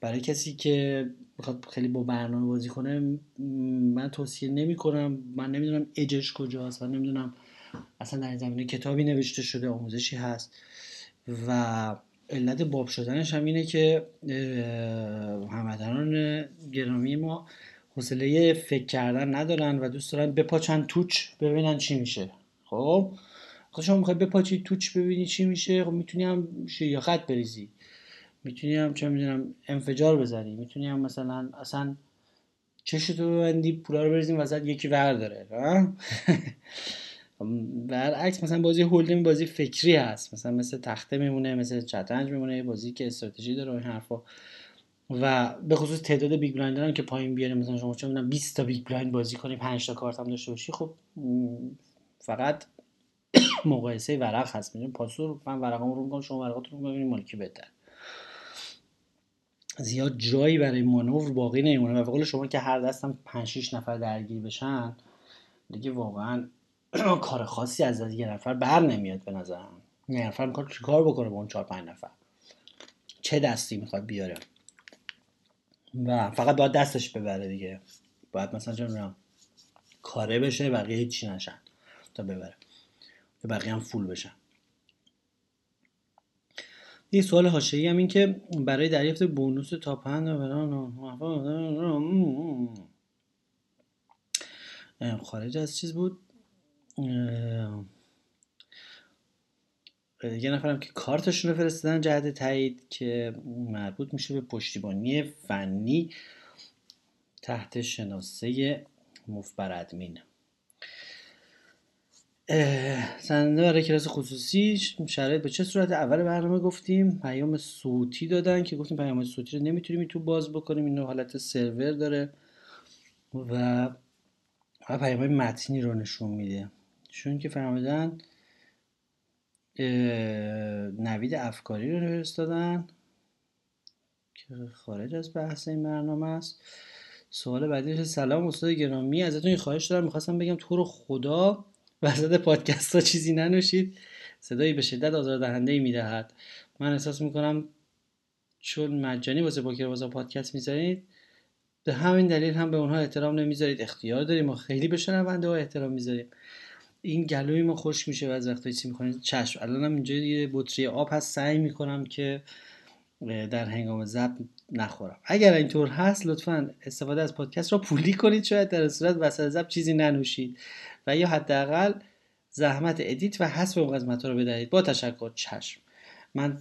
برای کسی که بخواد خیلی با برنامه بازی کنه من توصیه نمی کنم من نمی‌دونم اجش کجاست من نمی‌دونم اصلا در زمینه کتابی نوشته شده آموزشی هست. و علت باب شدنش هم اینه که هموطنان گرامی ما حوصله فکر کردن ندارن و دوست دارن بپاچن توچ ببینن چی میشه. خب؟ خب شما می‌خوای بپاچی توچ ببینی چی میشه خب می‌تونی هم خط بریزی. می‌تونی هم چه می‌دونم انفجار بزنی. می‌تونی هم مثلا اصلا چشتو ببندی پولا رو بریزیم وسط یکی ور داره برعکس مثلا بازی Hold'em بازی فکری هست. مثلا مثل تخته میمونه مثل شطرنج میمونه بازی که استراتژی داره این حرفا. و به خصوص تعداد big blind هم که پایین بیاره مثلا شما چه 20 تا big blind بازی کنی 5 تا کارت هم داشته باشی خب فقط مقایسه ورق هست. میگم پاسور من ورقامو رو می‌کنم شما ورقاتون رو ببینید مال کی بهتر؟ زیاد جایی برای مانور باقی نمیمونه و قول شما که هر دستم 5 6 نفر درگیر بشن دیگه واقعا کار خاصی از یه نفر بر نمیاد به نظرم. یه نفر می‌خواد چیکار بکنه با اون چهار پنج نفر؟ چه دستی می‌خواد بیاره؟ و فقط باید دستش ببره دیگه. باید مثلا چه کاره بشه بقیه هیچی نشن تا ببره. که بقیه هم فول بشن. یه سوال حاشیه‌ای هم این که برای دریافت بونوس تا پند خارج از چیز بود؟ یه نفرم که کارتشون رو فرستادن جهت تایید که مربوط میشه به پشتیبانی فنی تحت شناسه مفبر ادمین. سنده برای کلاس خصوصی شرایط به چه صورت اول برنامه گفتیم پیام صوتی دادن که گفتیم پیام صوتی رو نمی‌تونیم تو باز بکنیم اینو حالت سرور داره و پیام های متنی رو نشون میده. چون که فرمودن نوید افکاری رو فرستادن که خارج از بحث این برنامه است. سوال بعدی سلام استاد گرامی ازتون خواهش دارم می‌خواستم بگم تو رو خدا وسط پادکست ها چیزی ننوشید. صدایی به شدت آزاردهنده ای می‌دهد. من احساس می‌کنم چون مجانی واسه پوکر واسه پادکست می‌ذارید به همین دلیل هم به اونها احترام نمی‌ذارید. اختیار داریم ما خیلی به شنونده ها احترام می‌ذاریم. این گلوی ما خشک میشه و از وقتایی چی می‌کنید چشم. الانم اینجا یه بطری آب هست. سعی می‌کنم که در هنگام ضبط نخورم. اگر اینطور هست لطفا استفاده از پادکست را پولی کنید شاید در صورت وسط ضبط چیزی ننوشید و یا حداقل زحمت edit و حذف اون قسمت رو بدهید. با تشکر چشم. من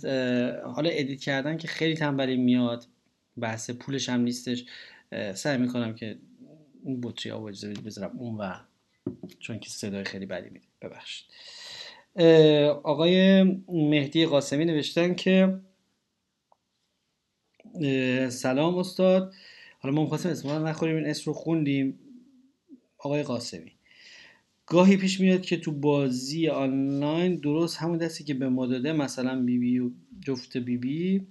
حالا edit کردن که خیلی تنبلی میاد بحث پولش هم نیستش سعی می‌کنم که این بطری آب بذارم اون و چون که صدای خیلی بدی میده. ببخشید. آقای مهدی قاسمی نوشتن که سلام استاد. حالا ما می‌خواستیم اسم رو نخونیم این اسم رو خوندیم. آقای قاسمی گاهی پیش میاد که تو بازی آنلاین درست همون دستی که به ما داده مثلا بی بی و جفت بی بی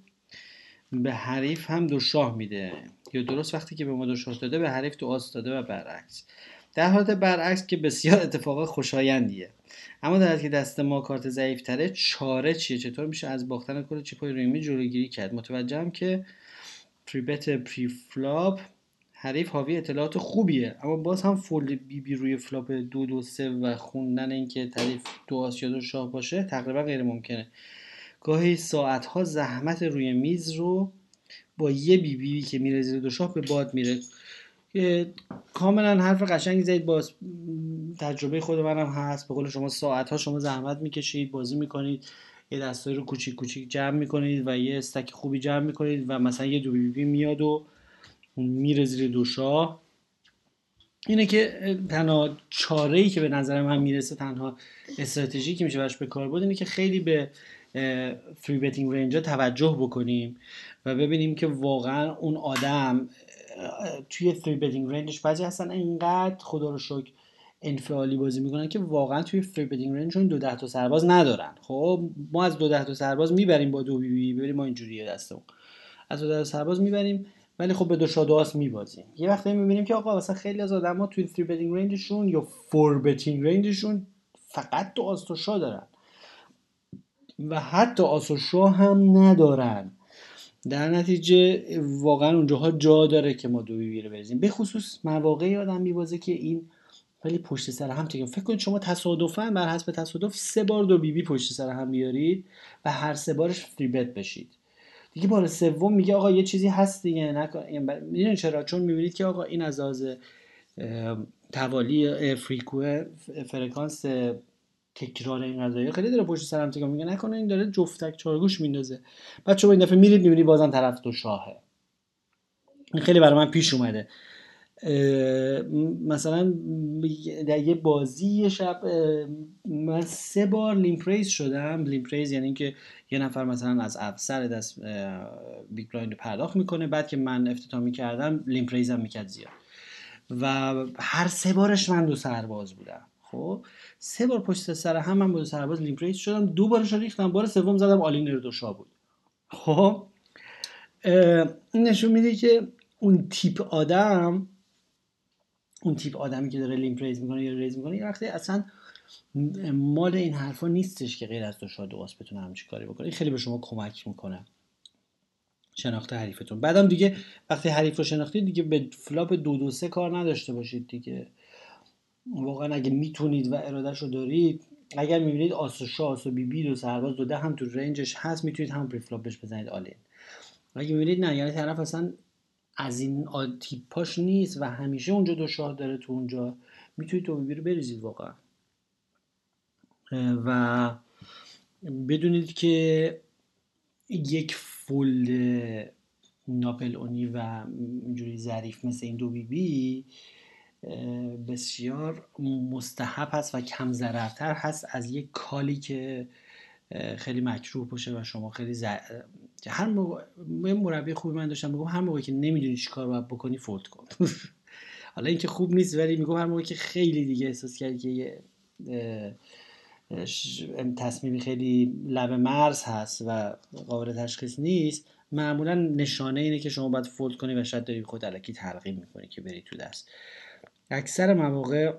به حریف هم دو شاه میده. یا درست وقتی که به ما دو شاه داده به حریف دو آس داده و برعکس. در حالت برعکس که بسیار اتفاق خوشایندیه. اما در که دست ما کارت ضعیف تره چاره چیه؟ چطور میشه از باختن کل chip ای روی میز جلوگیری کرد؟ متوجهم که three-bet preflop حریف حاوی اطلاعات خوبیه اما باز هم fold بی بی روی flop دو دو سه و خوندن اینکه حریف دو آس یا دو شاه باشه تقریبا غیر ممکنه. گاهی ساعت ها زحمت روی میز رو با یه بی بی که میره زیر دو شاه به باد میره. کاملا حرف قشنگی زدید. باز تجربه خود منم هست. به قول شما ساعت ها شما زحمت می‌کشید بازی می‌کنید. یه دستایی رو کوچیک کوچیک جمع می‌کنید و یه استک خوبی جمع می‌کنید و مثلا یه دو بی میاد و میره زیر دو شاه. اینه که تنها چاره ای که به نظر من می‌رسه تنها استراتژی که میشه برش به کار بود اینه که خیلی به three betting range ا توجه بکنیم. و ببینیم که واقعا اون آدم توی three betting range ش بعضی هستن اینقدر خدا رو شکر انفعالی بازی می‌کنن که واقعا توی three betting range شون دو ده تا سرباز ندارن. خب ما از دو ده تا سرباز می‌بریم با دو بی بی ببریم ما اینجوریه دستمون از دو ده تا سرباز می‌بریم ولی خب به دو شاه دو آس میبازیم. یه وقتی می‌بینیم که آقا مثلا خیلی از آدما توی three betting range شون یا four betting range شون فقط دو آس شاه دارن. و حتی آس و شاه هم ندارن. در نتیجه واقعا اونجاها جا داره که ما دو بیبی رو بریزیم. به خصوص مواقعی آدم میبازه که این ولی پشت سر هم تکیم فکر کنید شما تصادفا بر حسب تصادف سه بار دو بیبی پشت سر هم بیارید و هر سه بارش فری بت بشید. دیگه بار سوم میگه آقا یه چیزی هست دیگه نکن می‌دونید چرا؟ چون می‌بینید که آقا این از توالی frequen فرکانس تکرار این قضایی خیلی داره پشت سر هم تکرار میگه نکنه این داره جفتک چارگوش میندازه. بعد شما این دفعه میرید می‌بینید بازم طرف دو شاهه. این خیلی برای من پیش اومده. مثلا در یه بازی یه شب من سه بار limp-raise شدم. limp-raise یعنی اینکه یه نفر مثلا از افسر دست big blind رو پرداخت می‌کنه. بعد که من افتتاح می‌کردم limp-raise م می‌کرد زیاد. و هر سه بارش من دو سرباز بودم. خب سه بار پشت سر هم من با سرباز limp-raise شدم. دو بارش ریختم. بار سوم زدم all-in یارو دو شاه بود. خب این نشون میده که اون تیپ آدم اون تیپ آدمی که داره limp-raise می‌کنه یا raise می‌کنه یه وقتی اصلا مال این حرفا نیستش که غیر از دو شاه و بتونه همچین کاری بکنه. خیلی به شما کمک می‌کنه. شناخت حریفتون. بعدم دیگه وقتی حریف رو شناختید دیگه به flop دو دو سه کار نداشته باشید دیگه. واقعا اگه می‌تونید و ارادهش رو دارید اگر می‌بینید آس و شاه آس و بی بی دو سرباز دو ده هم تو range ش هست می‌تونید هم preflop بهش بزنید all-in اگه می‌بینید نه یعنی طرف اصلا از این تیپاش نیست و همیشه اونجا دو شاه داره تو اونجا می‌تونید تو رو بریزید واقعا. و بدونید که یک فول ناپل اونی و اینجوری ظریف مثل این دو بی بی بسیار مستحب هست و کم ضررتر هست از یک کالی که خیلی مکروه باشه و شما خیلی ز... هر موقع مربی خوبی من داشتم میگم هر موقع که نمی‌دونی چیکار باید بکنی فولد کن. حالا اینکه خوب نیست ولی میگم هر موقع که خیلی دیگه احساس کردی که یه تصمیمی خیلی لب مرز هست و قابل تشخیص نیست معمولا نشانه اینه که شما باید فولد کنی و شاید داری خود علکی ترغیب می‌کنی که بری تو دست. اکثر مواقع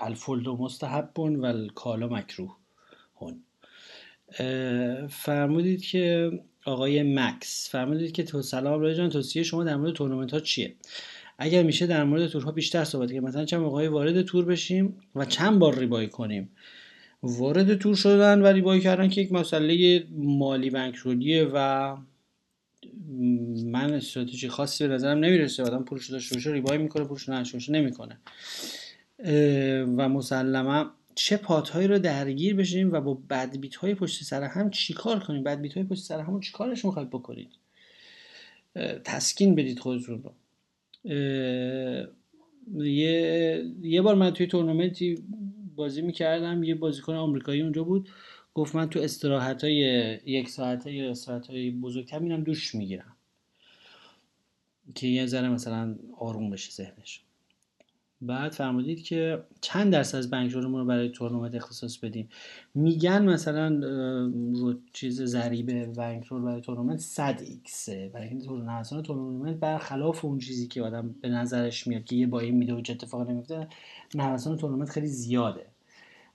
الفولد مستحبون و الکالا مکروه هون فرمودید که آقای مکس فرمودید که تو سلام رای جان توصیه شما در مورد تورنمنت ها چیه؟ اگر میشه در مورد تورها بیشتر صحبت کنیم. مثلا چند موقعی وارد تور بشیم و چند بار ریبایی کنیم. وارد تور شدن و ریبایی کردن که یک مسئله مالی بنکرولیه و من استراتژی خاصی به نظرم نمی‌رسه. آدم پولش داشته باشه ریبایی می‌کنه پولش نداشته باشه نمی‌کنه. و مسلما چه پاتهایی رو درگیر بشیم و با بدبیت های پشت سر هم چیکار کنیم؟ بدبیت های پشت سر همون چیکارش می‌خواید بکنید؟ تسکین بدید خودتون رو. یه یه بار من توی تورنمنتی بازی می‌کردم یه بازیکن آمریکایی اونجا بود. گفت من تو استراحت های یک ساعته یا استراحت های بزرگتر میرم دوش می‌گیرم. که یه ذره مثلا آروم بشه ذهنش. بعد فرمودید که چند درصد از بنکرولمون رو برای تورنمنت اختصاص بدیم. میگن مثلا رو چیز ضریب bankroll برای تورنمنت 100 x ه برای اینکه تورنمنت تورنمنت برخلاف اون چیزی که آدم به نظرش میاد که یه buy-in میده و چه اتفاقی نمیفته نوسان تورنمنت خیلی زیاده.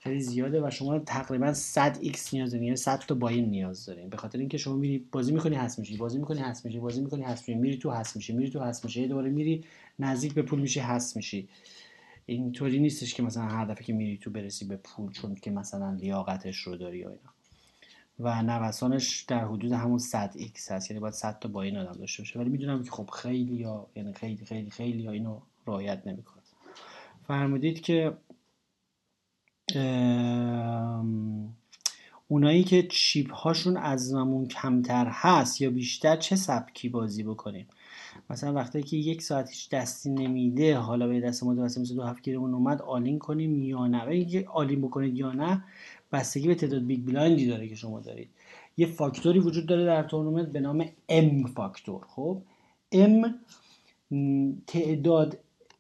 خیلی زیاده و شما تقریبا 100 x نیاز دارین یعنی 100 تا buy-in نیاز دارین. به خاطر اینکه شما میری بازی می‌کنی bust میشی. بازی می‌کنی bust میشی. بازی می‌کنی bust میشی. میری تو bust میشی. میری تو bust میشی. دوباره میری نزدیک به پول میشی bust میشی. اینطوری نیستش که مثلا هر دفعه که میری تو برسی به پول چون که مثلا لیاقتش رو داری یا اینا. و نوسانش در حدود همون 100 x هست. یعنی باید 100 تا buy-in آدم داشته باشه. ولی می‌دونم که خب خیلی یا یعنی خیلی خیلی خیلی یا اینو رعایت نمی‌کنه فرمودید که اونایی که chip هاشون از نمون کمتر هست یا بیشتر چه سبکی بازی بکنیم؟ مثلا وقتی که یک ساعت هیچ دستی نمیده حالا به دست ما مثل دو هفت گیرمون اومد all-in کنیم یا نه؟ و اینکه all-in بکنید یا نه بستگی به تعداد big blind ی داره که شما دارید. یه فاکتوری وجود داره در تورنمنت به نام M factor خب؟ M تعداد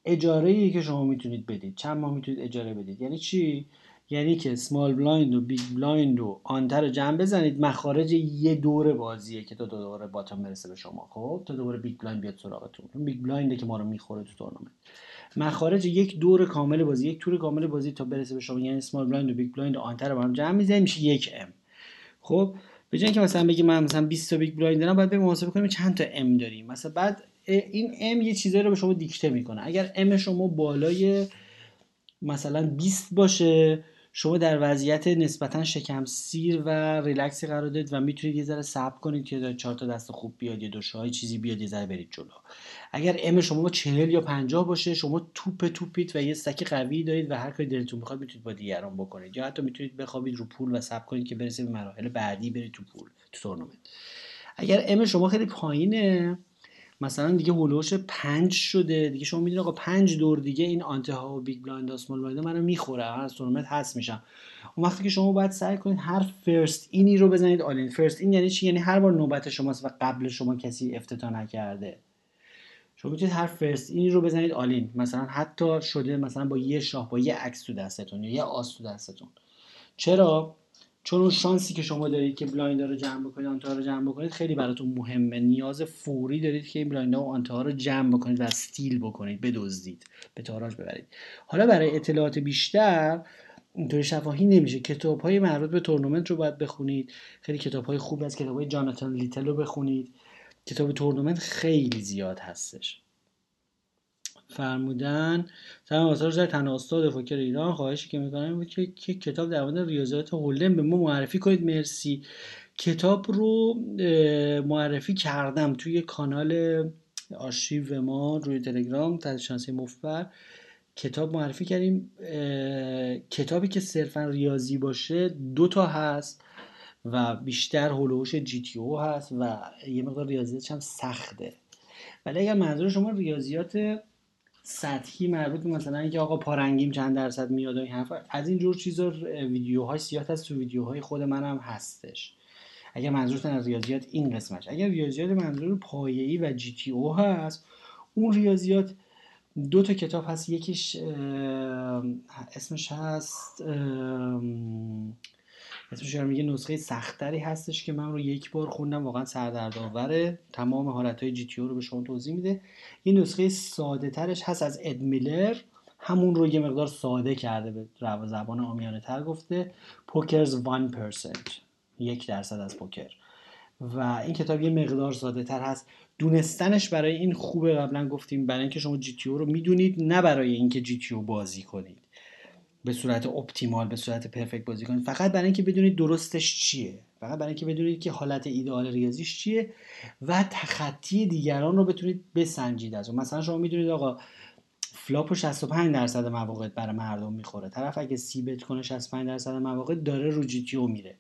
اجاره ای که شما می‌تونید بدید. چند ماه می‌تونید اجاره بدید. یعنی چی؟ یعنی که small blind و big blind و ante رو جمع بزنید. مخارج یه دور بازیه که تا دو دوره button برسه به شما. خب؟ تا دوباره big blind بیاد سراغتون. big blind ه که ما رو می‌خوره تو تورنمنت. مخارج یک دور کامل بازی یک دور کامل بازی تا برسه به شما. یعنی small blind و big blind و ante رو با هم جمع می‌زنید میشه یک M خب؟ به جای اینکه مثلا بگیم من مثلا 20 تا big blind دارم باید محاسبه کنیم چند تا M داریم. مثلا بعد این M یه چیزایی رو به شما دیکته می‌کنه. اگر M شما بالای مثلا 20 باشه شما در وضعیت نسبتا شکم سیر و ریلکسی قرار دارید و می‌تونید یه ذره صبر کنید که چهار تا دست خوب بیاد یه دو شاهی چیزی بیاد یه ذره برید جلو. اگر M شما 40 یا 50 باشه شما توپ توپید و یه stack قوی دارید و هر کاری دلتون می‌خواد می‌تونید با دیگران بکنید. یا حتی می‌تونید بخوابید رو پول و صبر کنید که برسید به مراحل بعدی برید تو پول تو تورنمنت. اگر M شما خیلی پایینه مثلا دیگه حول و حوش پنج شده. دیگه شما می‌دونید آقا پنج دور دیگه این ante ها و big blind small blind منو می‌خوره. از تورنمنت bust میشم. اون وقتی که شما باید سعی کنید هر first in ی رو بزنید all-in first in یعنی چی؟ یعنی هر بار نوبت شماست و قبل شما کسی افتتاح نکرده. شما می‌تونید هر first in ی رو بزنید all-in مثلا حتی شده مثلا با یه شاه با یه عکس تو دستتون یا یه آس تو دستتون. چرا؟ چون اون شانسی که شما دارید که blind رو جمع بکنید ante ها رو جمع بکنید خیلی براتون مهمه. نیاز فوری دارید که این blind و ante ها رو جمع بکنید و steal بکنید بدزدید به تاراج ببرید. حالا برای اطلاعات بیشتر اینطوری شفاهی نمیشه. کتاب های مربوط به تورنمنت رو باید بخونید. خیلی کتاب های خوب از کتاب های جاناتان لیتل رو بخونید. کتاب تورنمنت خیلی زیاد هستش. فرمودن. سلام آثار در تنها استاد فکر ایران. خواهشی که می‌کنم بود که, که کتاب در مورد ریاضیات هولدن به ما معرفی کنید. مرسی. کتاب رو معرفی کردم توی کانال آرشیو ما روی تلگرام تحت شانسی مفبر. کتاب معرفی کردیم. کتابی که صرفا ریاضی باشه دو تا هست و بیشتر هلوش جی تی او هست و یه مقدار ریاضیاتش هم سخته. ولی اگر منظور شما ریاضیات سطحی مربوط به مثلا اینکه آقا پارنگیم چند درصد میاد و این حرفا. از این جور چیزا ویدیوهای سیاه هست تو ویدیوهای خود منم هستش. اگر منظورتون از ریاضیات این قسمش اگر ریاضیات منظور پایه‌ای و جی تی او هست اون ریاضیات دو تا کتاب هست. یکیش اسمش هست اسمش میگه نسخه سختری هستش که من رو یک بار خوندم واقعا سردردآوره. تمام حالت های جی تی رو به شما توضیح میده. این نسخه ساده ترش هست از اد میلر. همون رو یه مقدار ساده کرده به زبان آمیانه تر گفته. پوکرز 1% یک درصد از پوکر. و این کتاب یه مقدار ساده تر هست. دونستنش برای این خوبه. قبلا گفتیم برای اینکه شما جی رو می‌دونید نه برای اینکه جی بازی کنید. به صورت optimal به صورت perfect بازی کنید فقط برای اینکه بدونید درستش چیه. فقط برای اینکه بدونید که حالت ایدئال ریاضیش چیه و تخطی دیگران رو بتونید بسنجید از اون مثلا شما می‌دونید آقا flop 65 درصد مواقع برای مردم می‌خوره. طرف اگه c-bet کنه 65 درصد مواقع داره رو جی میره.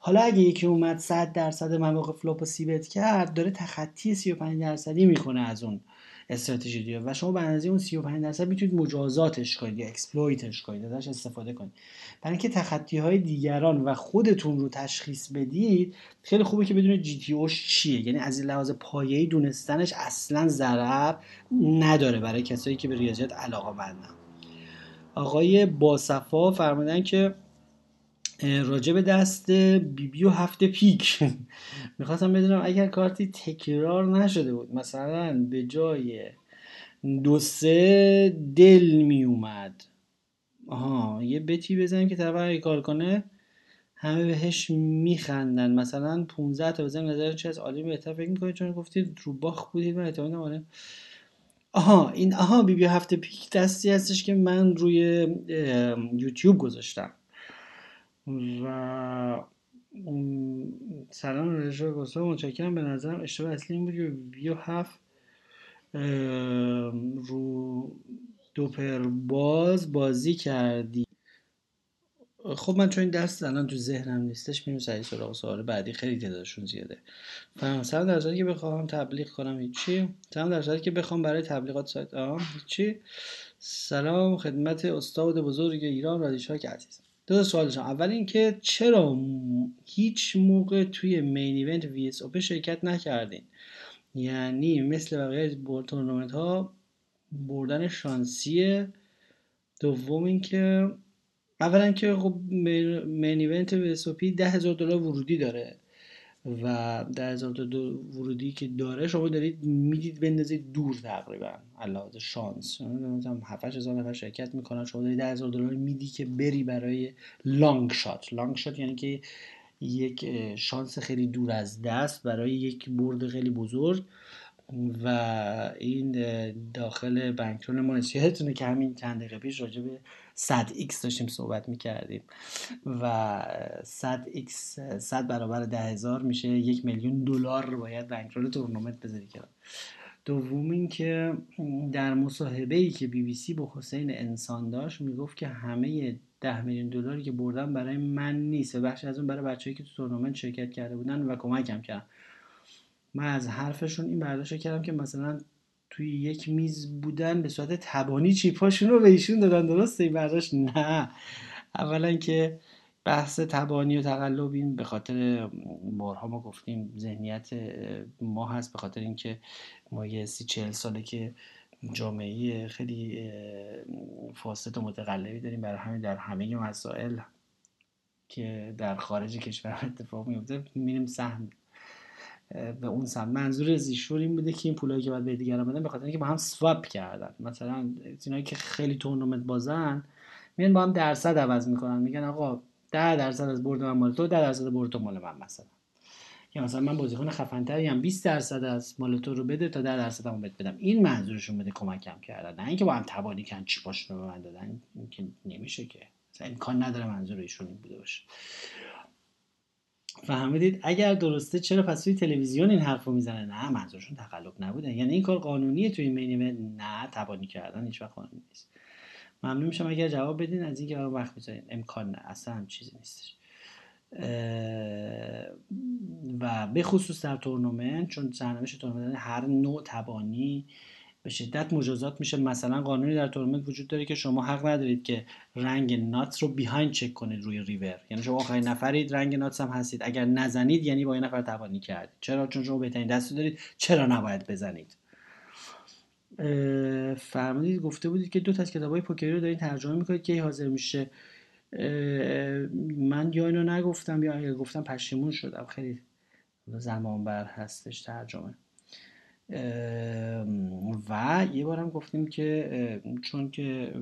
حالا اگه یکی اومد 100 درصد مواقع flop و c-bet کرد داره تخطی 35 درصدی می‌کنه از اون. استراتژی دیگه. و شما به اندازه اون 35 درصد می‌تونید مجازاتش کنید یا exploit ش کنید ازش استفاده کنید. برای اینکه تخطی های دیگران و خودتون رو تشخیص بدید خیلی خوبه که بدونید GTO ش چیه. یعنی از لحاظ پایه‌ای دونستنش اصلا ضرر نداره برای کسایی که به ریاضیات علاقه مندن آقای باصفا فرمودن که راجع به دست بی بی و هفت پیک. می‌خواستم بدونم اگر کارتی تکرار نشده بود مثلا به جای دو سه دل می اومد آها یه بتی بزنیم که طرف کار کنه همه بهش میخندن. مثلا 15 تا بزنیم نظر چه از عالی بهتر فکر می‌کنید چون گفتید رو باخ بودید من اعتماد آره آها این آها بی بی هفته پیک دستی هستش که من روی یوتیوب گذاشتم. و سلام رژا گستاو متشکرم. به نظرم اشتباه اصلی این بود که ویو هفت رو دوپر باز بازی کردی. خب من چون این درس الان تو ذهنم نیستش میرم سعی سراغ سوال بعدی. خیلی تعدادشون زیاده. سلام در که بخوام تبلیغ کنم هیچی. سلام در صورتی که بخوام برای تبلیغات سایت آه هیچی. سلام خدمت استاد بزرگ ایران رادیشاک عزیز. دو سوال داشتم اول اینکه چرا هیچ موقع توی main event WSOP شرکت نکردین؟ یعنی مثل بقیه تورنمنت ها بردن شانسیه دوم اینکه اولا که خب main event WS ده هزار دلار ورودی داره. و ده هزار تا ورودی که داره شما دارید می‌دید بندازید دور تقریبا. علاوه شانس. مثلا 7 هزار نفر شرکت می‌کنن. شما دارید 10 هزار دلار میدی که بری برای long shot long shot یعنی که یک شانس خیلی دور از دست برای یک برد خیلی بزرگ و این داخل bankroll ما یادتونه که همین چند دقیقه پیش راجع به 100 x داشتیم صحبت می‌کردیم و 100 x 100 برابر ده میشه یک میلیون دلار باید bankroll تورنمنت بذاری کنار. دوم اینکه در مصاحبه ای که بی بی سی با حسین انسان داشت می‌گفت که همه ده میلیون دلاری که بردم برای من نیست و بخش از اون برای بچه‌ای که تو تورنمنت شرکت کرده بودن و کمکم کردن. من از حرفشون این برداشت کردم که مثلا توی یک میز بودن به صورت تبانی چیپاشون رو به ایشون دادن درسته؟ این برداشت نه. اولا که بحث تبانی و تقلب این به خاطر بارها ما گفتیم ذهنیت ما هست به خاطر اینکه ما یه سی چهل ساله که جامعه خیلی فاسد و متقلبی داریم برای همین در همه مسائل که در خارج کشور اتفاق میفته میریم سهم به اون سمت. منظور از ایشون این بوده که این پولایی که باید به دیگران بدن به اینکه با هم سواب کردن. مثلا اینایی که خیلی تورنمنت بازن میان با هم درصد عوض می‌کنن. میگن آقا 10 درصد از برد من مال تو 10 درصد برد تو مال من مثلا. یا مثلا من بازیکن خفن‌تری هم 20 درصد از مال تو رو بده تا 10 درصد هم بهت بدم. این منظورشون بده کمکم کردن. نه اینکه با هم تبانی کن چی پاشون رو به من دادن این که نمیشه که. امکان نداره منظور ایشون بوده باشه. فهمیدید اگر درسته چرا پس توی تلویزیون این حرفو می‌زنه؟ نه منظورشون تقلب نبوده. یعنی این کار قانونیه توی مینیمه نه تبانی کردن هیچ وقت قانونی نیست. ممنون میشم اگر جواب بدین. از اینکه وقت بذارین امکان نه اصلا هم چیزی نیستش. و به خصوص در تورنمنت چون سرنوشت تورنمنت هر نوع تبانی به شدت مجازات میشه. مثلا قانونی در تورنمنت وجود داره که شما حق ندارید که رنگ nuts رو behind check کنید روی ریور. یعنی شما آخرین نفرید رنگ nuts هم هستید. اگر نزنید یعنی با این نفر تبانی کردید. چرا؟ چون شما بهترین دست دارید. چرا نباید بزنید؟ فرمودید گفته بودید که دو تا از کتابای پوکری رو دارید ترجمه می‌کنید. که حاضر میشه؟ من یا اینو نگفتم یا گفتم پشیمون شدم. خیلی زمان بر هستش ترجمه. و یه بارم گفتیم که چون که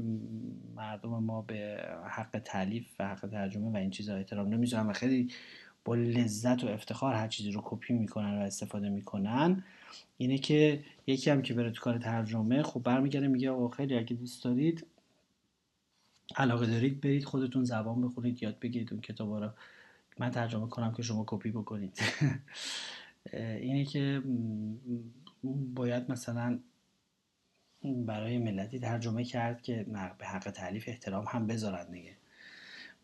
مردم ما به حق تعلیف و حق ترجمه و این چیزها احترام نمی‌ذارن و خیلی با لذت و افتخار هر چیزی رو کپی می‌کنن و استفاده می‌کنن اینه که یکی هم که بره تو کار ترجمه خب برمیگرده میگه آقا خیلی اگه دوست دارید علاقه دارید برید خودتون زبان بخونید یاد بگیرید اون کتاب رو. من ترجمه کنم که شما کپی بکنید. اینه که باید مثلا برای ملتی ترجمه کرد که به حق تعلیف احترام هم بذارن دیگه.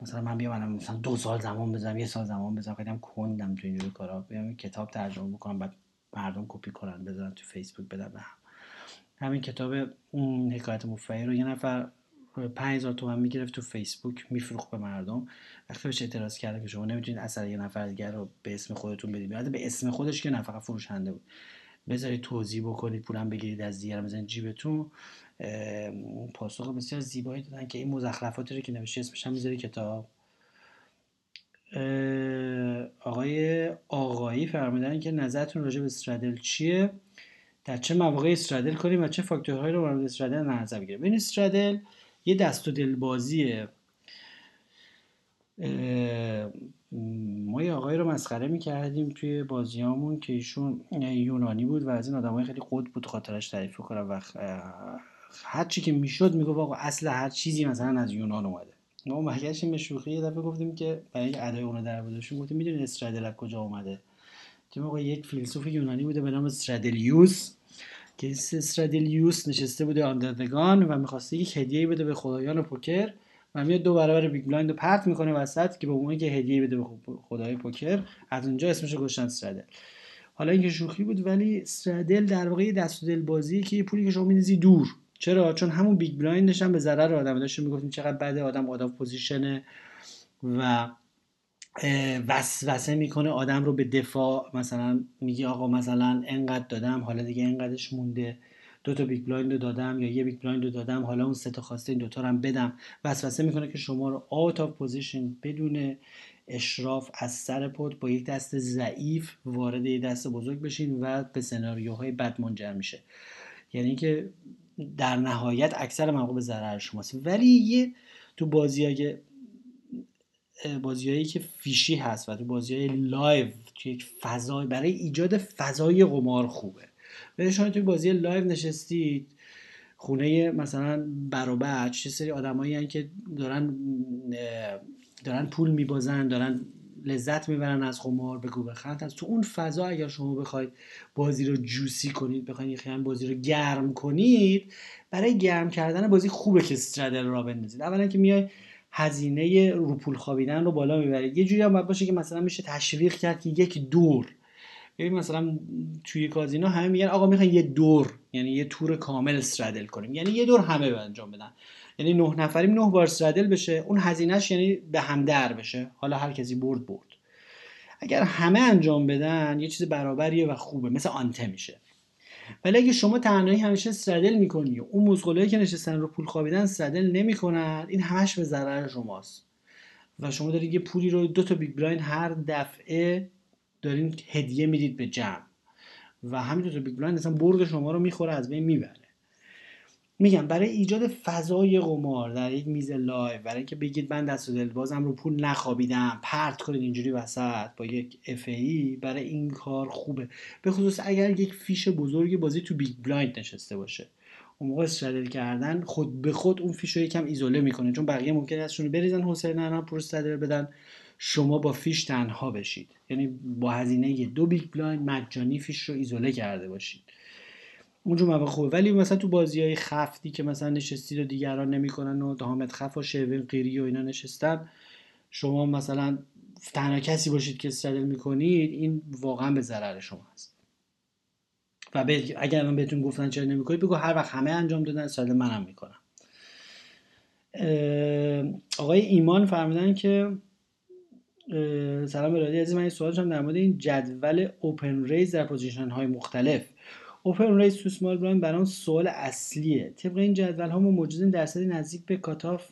مثلا من بیام مثلا دو سال زمان بزنم یه سال زمان بزنم خیلی کندم تو اینجوری کارا. بیام کتاب ترجمه بکنم بعد مردم کپی کنن بذارن تو فیسبوک بدن به هم. همین کتاب حکایت مفعی رو یه نفر 5000 تومن می‌گرفت تو فیسبوک میفروخت به مردم. وقتی بهش اعتراض کردم که شما نمی‌تونید اثر یه نفر دیگر رو به اسم خودتون بدید. به اسم خودش که نفر فروشنده بود. بذارید توضیح بکنید پولم بگیرید از دیگر بزنید جیبتون. پاسخ بسیار زیبایی دادن که این مزخرفاتی رو که نوشته اسمش هم می‌ذاری کتاب. آقای آقایی فرمودن که نظرتون راجع به استرادل چیه؟ در چه مواقع استرادل کنیم و چه فاکتورهایی رو مورد استرادل نظر بگیریم؟ این استرادل یه دست و دل بازیه ما یه آقایی رو مسخره می‌کردیم توی بازیامون که ایشون یونانی بود و از این آدمای خیلی خود بود خاطرش تعریف کنم و هر چی که می‌شد می‌گفت آقا اصل هر چیزی مثلا از یونان اومده. ما مگرشیم به شوخی یه دفعه گفتیم که برای اینکه ادای اونو در بودشون گفتیم می‌دونید استرادل از کجا اومده؟ تیم آقا یک فیلسوف یونانی بوده به نام استرادلیوس که استرادلیوس نشسته بوده آندردگان و می‌خواسته یک هدیه بده به خدایان پوکر. و میاد دو برابر بیگ بلایند رو پرت می‌کنه وسط که به عنوان که هدیه بده به خدای پوکر. از اونجا اسمش گذاشتن استرادل حالا اینکه شوخی بود ولی استرادل در واقع دست دل بازی که پولی که شما میندازی دور. چرا؟ چون همون big blind ش هم به ضرر آدم. داشت می‌گفتیم چقدر بده آدم out of position ه و وسوسه می‌کنه آدم رو به دفاع. مثلا میگه آقا مثلا انقدر دادم حالا دیگه انقدرش مونده. دو تا big blind رو دادم یا یه big blind رو دادم حالا اون سه تا خواسته این دوتا رو هم بدم. وسوسه می‌کنه که شما رو out of position بدون اشراف از سر پد با یک دست ضعیف وارد یک دست بزرگ بشین و به سناریوهای بد منجر میشه. یعنی که در نهایت اکثر به ضرر شماست. ولی یه تو بازی بازیهایی که fish ی هست و تو بازی های live تو یک فضای برای ایجاد فضای قمار خوبه. ولی شما توی بازی live نشستید خونه مثلا برابر یه سری آدمایی که دارن دارن پول میبازن دارن لذت می‌برن از قمار بگو بخند از تو اون فضا اگر شما بخواید بازی رو جوسی کنید بخواید یه بازی رو گرم کنید برای گرم کردن بازی خوبه که استرادل را بندازید. اولا که میای هزینه رو پول خوابیدن رو بالا می‌برید یه جوری هم باید باشه که مثلا میشه تشویق کرد که یک دور ببین مثلا توی کازینو همه میگن آقا می‌خواین یه دور یعنی یه تور کامل استرادل کنیم. یعنی یه دور همه انجام بدن. یعنی نه نفریم نه بار استرادل بشه اون هزینهش یعنی به هم در بشه. حالا هر کسی برد برد. اگر همه انجام بدن یه چیز برابریه و خوبه مثل ante میشه. ولی اگه شما تنهایی همیشه straddle می‌کنی اون موزغولایی که نشستن رو پول خوابیدن straddle نمی‌کنن این همش به ضرر شماست. و شما دارید یه پولی رو دو تا big blind هر دفعه دارین هدیه می‌دید به جمع. و همین دو تا big blind اصلا برد شما رو می‌خوره از بین می‌بره. میگم برای ایجاد فضای قمار در یک میز live برای اینکه بگید من دست و دل بازم رو پول نخوابیدم پرت کنید اینجوری وسط با یک اف ای برای این کار خوبه. به خصوص اگر یک fish بزرگی بازی تو big blind نشسته باشه. اون موقع straddle کردن خود به خود اون fish رو یکم ایزوله می‌کنه چون بقیه ممکن ازشون بریزن حوصله ندارن پول straddle بدن. شما با fish تنها بشید. یعنی با هزینه دو big blind مجانی fish رو ایزوله کرده باشید. اونجور مواقع خوبه. ولی مثلا تو بازی های خفتی که مثلا نشستی و دیگران نمی‌کنن و حامد خف و شیوین قیری و اینا نشستن شما مثلا تنها کسی باشید که straddle می‌کنید این واقعا به ضرر شما هست. و اگر من بهتون گفتن چرا نمی‌کنید بگو هر وقت همه انجام دادن straddle منم می‌کنم. آقای ایمان فرمودن که سلام برادی عزیز. من این سوال در مورد این جدول open raise در position های مختلف. open raise تو small blind برام سوال اصلیه. طبق این جدول ها ما مجازیم درصدی نزدیک به cutoff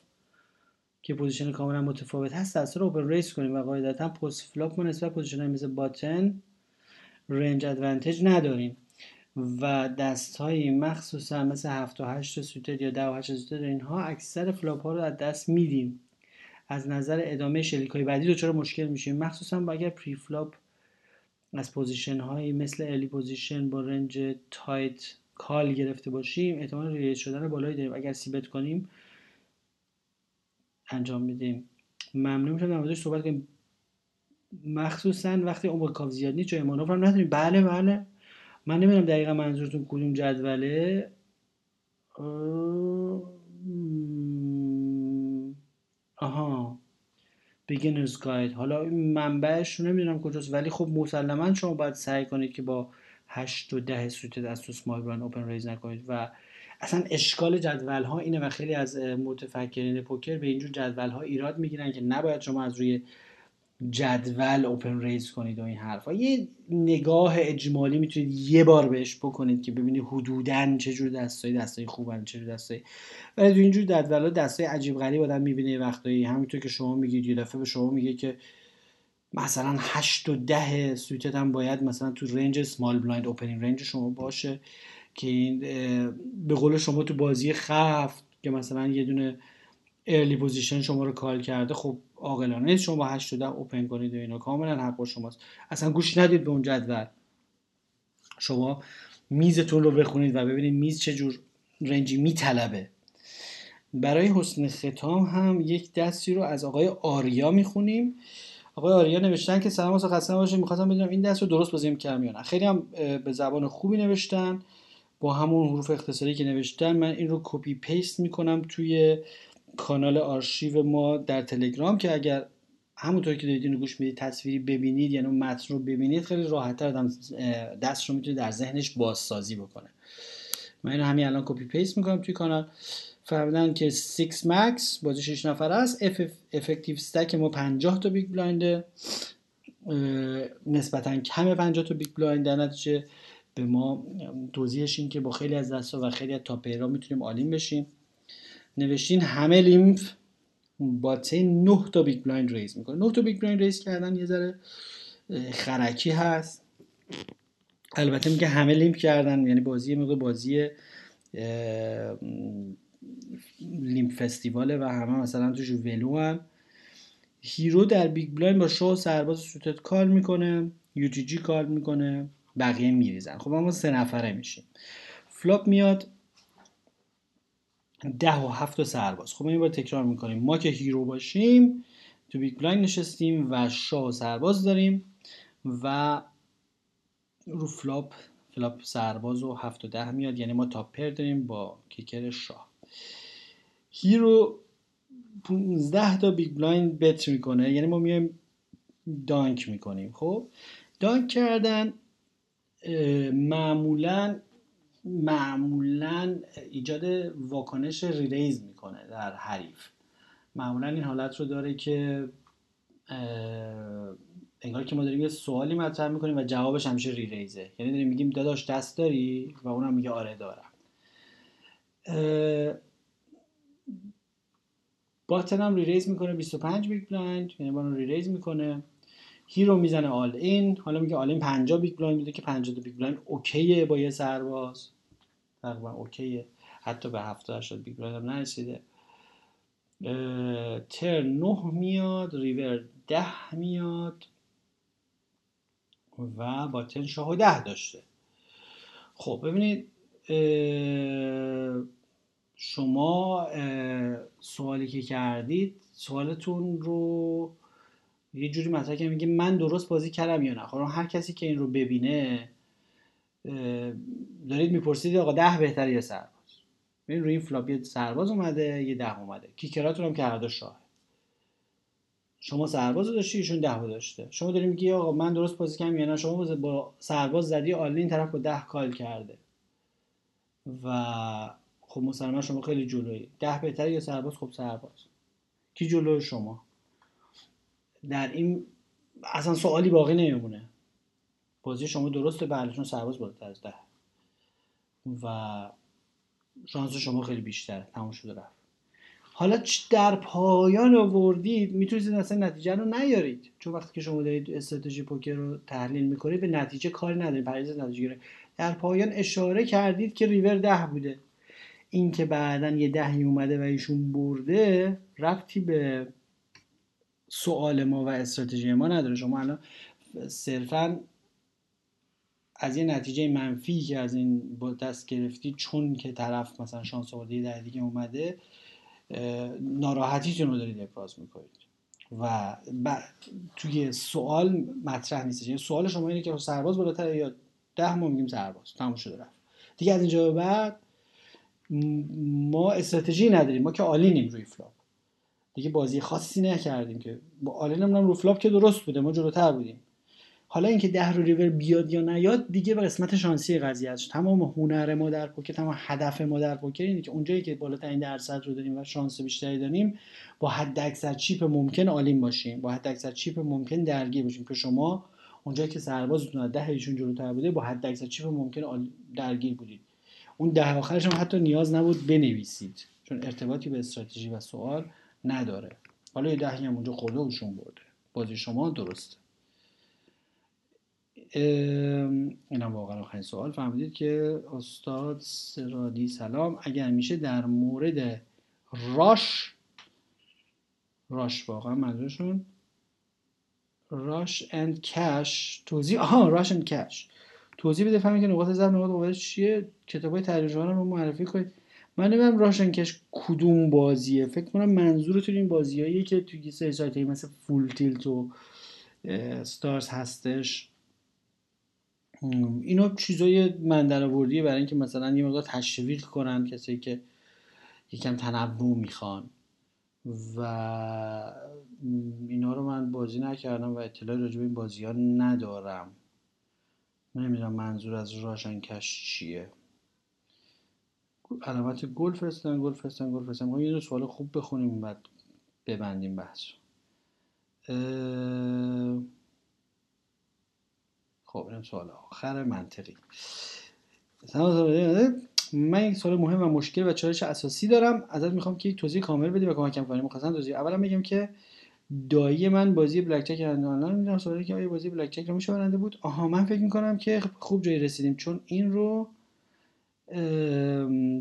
که position کاملا متفاوت هست دست رو open raise کنیم و قاعدتا postflop ما نسبت position های مثل button range advantage نداریم. و دست های مخصوصا مثل 7 و 8 suited یا 10 و 8 suited اینها اکثر flop ها رو از دست میدیم. از نظر ادامه شلیک های بعدی دچار مشکل میشیم. مخصوصا با اگر preflop از position هایی مثل early position با range tight call گرفته باشیم احتمال re-raise شدن بالایی داریم. اگر c-bet کنیم انجام میدیم. ممنون. میشم در موردش صحبت کنیم. مخصوصا وقتی عمر کاف زیاد نیست جای مانور هم نداریم. بله بله. من نمی‌دونم دقیقا منظورتون کدوم جدوله. آها. beginner's guide حالا منبعش رو نمی‌دونم کجاست ولی خب مسلما شما باید سعی کنید که با 8 و 10 سوت دست و سمال بران اوپن ریز نکنید و اصلا اشکال جدول ها اینه و خیلی از متفکرین پوکر به اینجور جدول ها ایراد می‌گیرن که نباید شما از روی جدول open raise کنید و این حرفا. یه نگاه اجمالی می‌تونید یه بار بهش بکنید که ببینید حدودا چجور دستای دستای خوبن چجور دستای ولی تو اینجور جدول ها دستای عجیب غریب آدم می‌بینه وقتایی. همینطور که شما میگید یه دفعه به شما میگه که مثلا 8 و 10 suited هم باید مثلا تو range small blind opening range شما باشه که این به قول شما تو بازی خفت که مثلا یه دونه early position شما رو call کرده خب عاقلانه نیست. شما با 8 تا open کنید و اینا. کاملا حق با شماست. اصلا گوش ندید به اون جدول. شما میزتون رو بخونید و ببینید میز چه جور range ی میطلبه. برای حسن ختام هم یک دستی رو از آقای آریا می‌خونیم. آقای آریا نوشتن که سلام واسه خسته نباشید می‌خواستم بدونم این دست رو درست بازی کردم یا نه. خیلی هم به زبان خوبی نوشتن. با همون حروف اختصاری که نوشتن من این رو copy paste می‌کنم توی کانال آرشیو ما در تلگرام که اگر همونطور که دارید اینو گوش می‌دید تصویری ببینید یعنی متن رو ببینید خیلی راحتتر دست رو می‌تونید در ذهنش بازسازی بکنه. من اینو همین الان copy paste می‌کنم توی کانال. فرمودن که 6 max بازی 6 نفر است. effective stack ما 50 تا big blind ه نسبتا کم 50 تا big blind در نتیجه به ما توضیحش این که با خیلی از دستا و خیلی از top pair ا می‌تونیم all in بشیم. نوشتین همه limp button 9 تا big blind raise می‌کنه. 9 تا big blind raise کردن یه ذره خرکی هست. البته میگه همه limp کردن یعنی بازی موقع بازی limp festival ه و همه مثلا توش ولو هم. hero در big blind با شاه و سرباز suited call می‌کنه UTG call می‌کنه بقیه میریزن. خب ما سه نفره میشیم. flop میاد ده و هفت و سرباز. خب این بار تکرار می‌کنیم. ما که hero باشیم تو big blind نشستیم و شاه و سرباز داریم و رو flop flop سرباز و هفت و ده میاد. یعنی ما top pair داریم با kicker شاه. hero 15 تا big blind bet می‌کنه. یعنی ما میایم donk می‌کنیم. خب؟ donk کردن معمولا معمولا ایجاد واکنش reraise می‌کنه در حریف. معمولا این حالت رو داره که انگار که ما داریم یه سوالی مطرح می‌کنیم و جوابش همیشه reraise ه یعنی داریم میگیم داداش دست داری؟ و اونم میگه آره دارم. button هم reraise می‌کنه 25 big blind یعنی با reraise می‌کنه. hero می‌زنه all in حالا میگه all in 50 big blind میده که 50 big blind okay ه با یه سرباز. تقریبا okay ه. حتی به 70 80 big blind هم نرسیده. turn 9 میاد ریور 10 میاد و button شاه 10 داشته. خب ببینید شما سوالی که کردید سوالتون رو یه جوری مطرح که میگه من درست بازی کردم یا نه؟ خب هر کسی که این رو ببینه دارید می‌پرسید آقا ده بهتر یا سرباز؟ ببین روی این flop یه سرباز اومده یه ده اومده. kicker اتون هم که هر دو شاه شما سرباز داشتی ایشون ده داشته. شما داری میگی آقا من درست بازی کردم یا نه؟ شما با سرباز زدی all in طرف با ده call کرده. و خب مسلما شما خیلی جلویی. ده بهتر یا سرباز؟ خب سرباز. کی جلوی شما؟ در این اصلا سوالی باقی نمیمونه. بازی شما درسته بله چون سرباز بالاتر از ده. و شانس شما خیلی بیشتره. تموم شده رفت. حالا در پایان آوردید می‌تونید اصلا نتیجه رو نیارید. چون وقتی که شما دارید استراتژی پوکر رو تحلیل می‌کنید به نتیجه کاری ندارید. پریز نتیجه در پایان اشاره کردید که ریور ده بوده. این که بعدا یه دهی اومده و ایشون برده ربطی به سوال ما و استراتژی ما نداره. شما الان صرفا از یه نتیجه منفی که از این با دست گرفتی چون که طرف مثلا شانس آورده در دیگه اومده ناراحتیتون رو دارید ابراز می‌کنید. و توی سوال مطرح نیست. یعنی سوال شما اینه که سرباز بالاتر یا ده ما میگیم سرباز. تموم شده رفت. دیگه از اینجا به بعد ما استراتژی نداریم. ما که all in یم روی flop دیگه بازی خاصی نکردیم که. با all in هم رو که درست بوده ما جلوتر بودیم. حالا اینکه ده رو ریور بیاد یا نیاد دیگه به قسمت شانسی قضیه است. تمام هنر ما در پوکر تمام هدف ما در پوکر اینه که اونجایی که بالاترین درصد رو داریم و شانس بیشتری داریم با حد اکثر chip ممکن all in باشیم. با حد اکثر chip ممکن درگیر باشیم. که شما اونجایی که سربازتون ده ایشون جلوتر بوده با حد اکثر چیپ ممکن درگیر بودید. اون ده آخرش هم حتی نیاز نبود بنویسید. چون ارتباطی به استراتژی و سوال نداره. حالا یه دهی هم اونجا خورده اوشون برده. بازی شما درسته. اینم واقعا آخرین سوال. فهمیدید که استاد سرادی سلام. اگر میشه در مورد راش راش واقعا منظورشون راش اند کش توضیح آها راش اند کش. توضیح بده فهمید که نقاط ضعف نقاط قوتش چیه؟ کتابای ترجمه رو معرفی کنید. من نمی‌دونم راشن کش کدوم بازیه. فکر کنم منظورتون این بازیایی که توی سری سایت مثل فول تیلت و ستارز هستش. اینا چیزای من برای اینکه مثلا یه مقدار تشویق کنن کسی که یکم تنوع می‌خوان. و اینا رو من بازی نکردم و اطلاعی راجع به این بازی ها ندارم. نمی‌دونم منظور از راشنکش چیه. علامت گل فرستن گل فرستن گل فرستن ما یه سوال خوب بخونیم بعد ببندیم بحث خب این سوال آخر منطقی. من یک سوال مهم و مشکل و چالش اساسی دارم. ازت می‌خوام که یک توضیح کامل بدی و کمکم کنی. مخصوصا توضیح. اولا میگم که دایی من بازی بلک چک الان می‌دونم سوالی که آیا بازی بلک چک رو میشه بود؟ آها من فکر می‌کنم که خوب جایی رسیدیم. چون این رو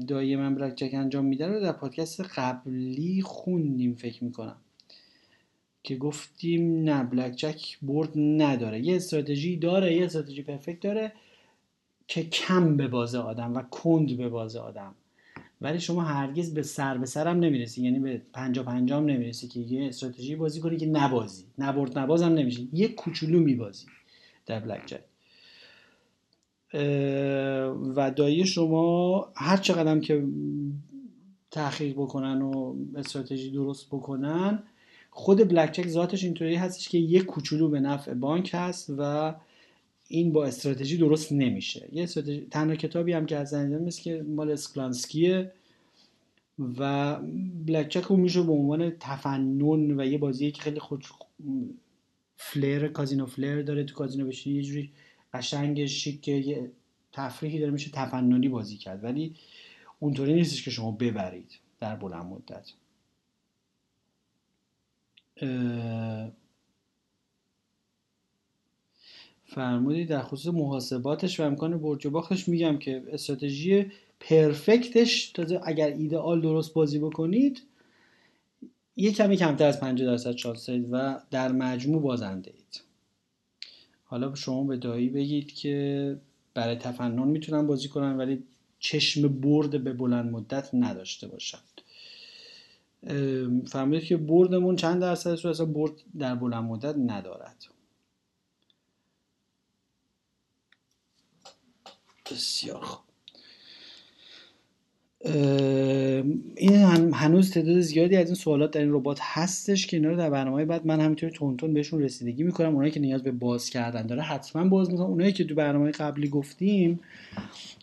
دایی من بلک چک انجام میده رو در پادکست قبلی خوندیم فکر می‌کنم. که گفتیم نه بلک جک برد نداره. یه استراتژی داره یه استراتژی پرفکت داره که کم به بازه آدم و کند به بازه آدم. ولی شما هرگز به سر به سرم نمی‌رسی. یعنی به پنجا پنجام نمی‌رسی که یه استراتژی بازی کنی که نبازی. نبرد نبازم نمیشی. یه کوچولو میبازی در بلک جک و دایی شما هر چقدر که تحقیق بکنن و استراتژی درست بکنن خود بلک چک ذاتش اینطوری هستش که یک کوچولو به نفع بانک هست و این با استراتژی درست نمیشه. یه استراتژی تنها کتابی هم که از مثل که مال اسکلانسکیه و بلک چک رو میشه به عنوان تفنن و یه بازی که خیلی خود فلر کازینو فلر داره تو کازینو بشینی یه جوری قشنگ شیک یه تفریحی داره میشه تفننی بازی کرد. ولی اونطوری نیستش که شما ببرید در بلند مدت. فرمودی در خصوص محاسباتش و امکان برج و باختش میگم که استراتژی پرفکتش تازه اگر ایدئال درست بازی بکنید یه کمی کمتر از 50 درصد شانس و در مجموع بازنده اید. حالا شما به دایی بگید که برای تفنن می‌تونن بازی کنن ولی چشم برد به بلند مدت نداشته باشن. فهمیدید که بردمون چند درصد رو اصلا برد در بلند مدت ندارد. بسیار خوب. این هنوز تعداد زیادی از این سوالات در این ربات هستش که اینا رو در برنامه بعد من همینطوری تون بهشون رسیدگی می‌کنم. اونایی که نیاز به باز کردن داره حتما باز می‌کنم اونایی که تو برنامه قبلی گفتیم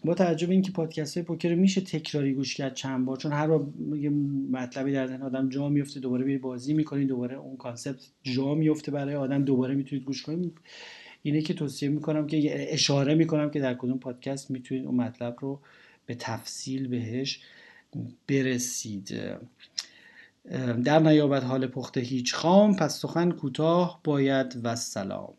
با توجه به اینکه پادکست های پوکر میشه تکراری گوش کرد چند بار چون هر بار یه مطلبی در ذهن آدم جا میفته دوباره بیری بازی می‌کنی دوباره اون کانسپت جا میفته برای آدم دوباره می‌تونید گوش کنید. اینه که توصیه می‌کنم که اشاره می‌کنم که در کدوم پادکست می‌تونید اون مطلب رو به تفصیل بهش برسید. در نیابت حال پخته هیچ خام پس سخن کوتاه باید و سلام.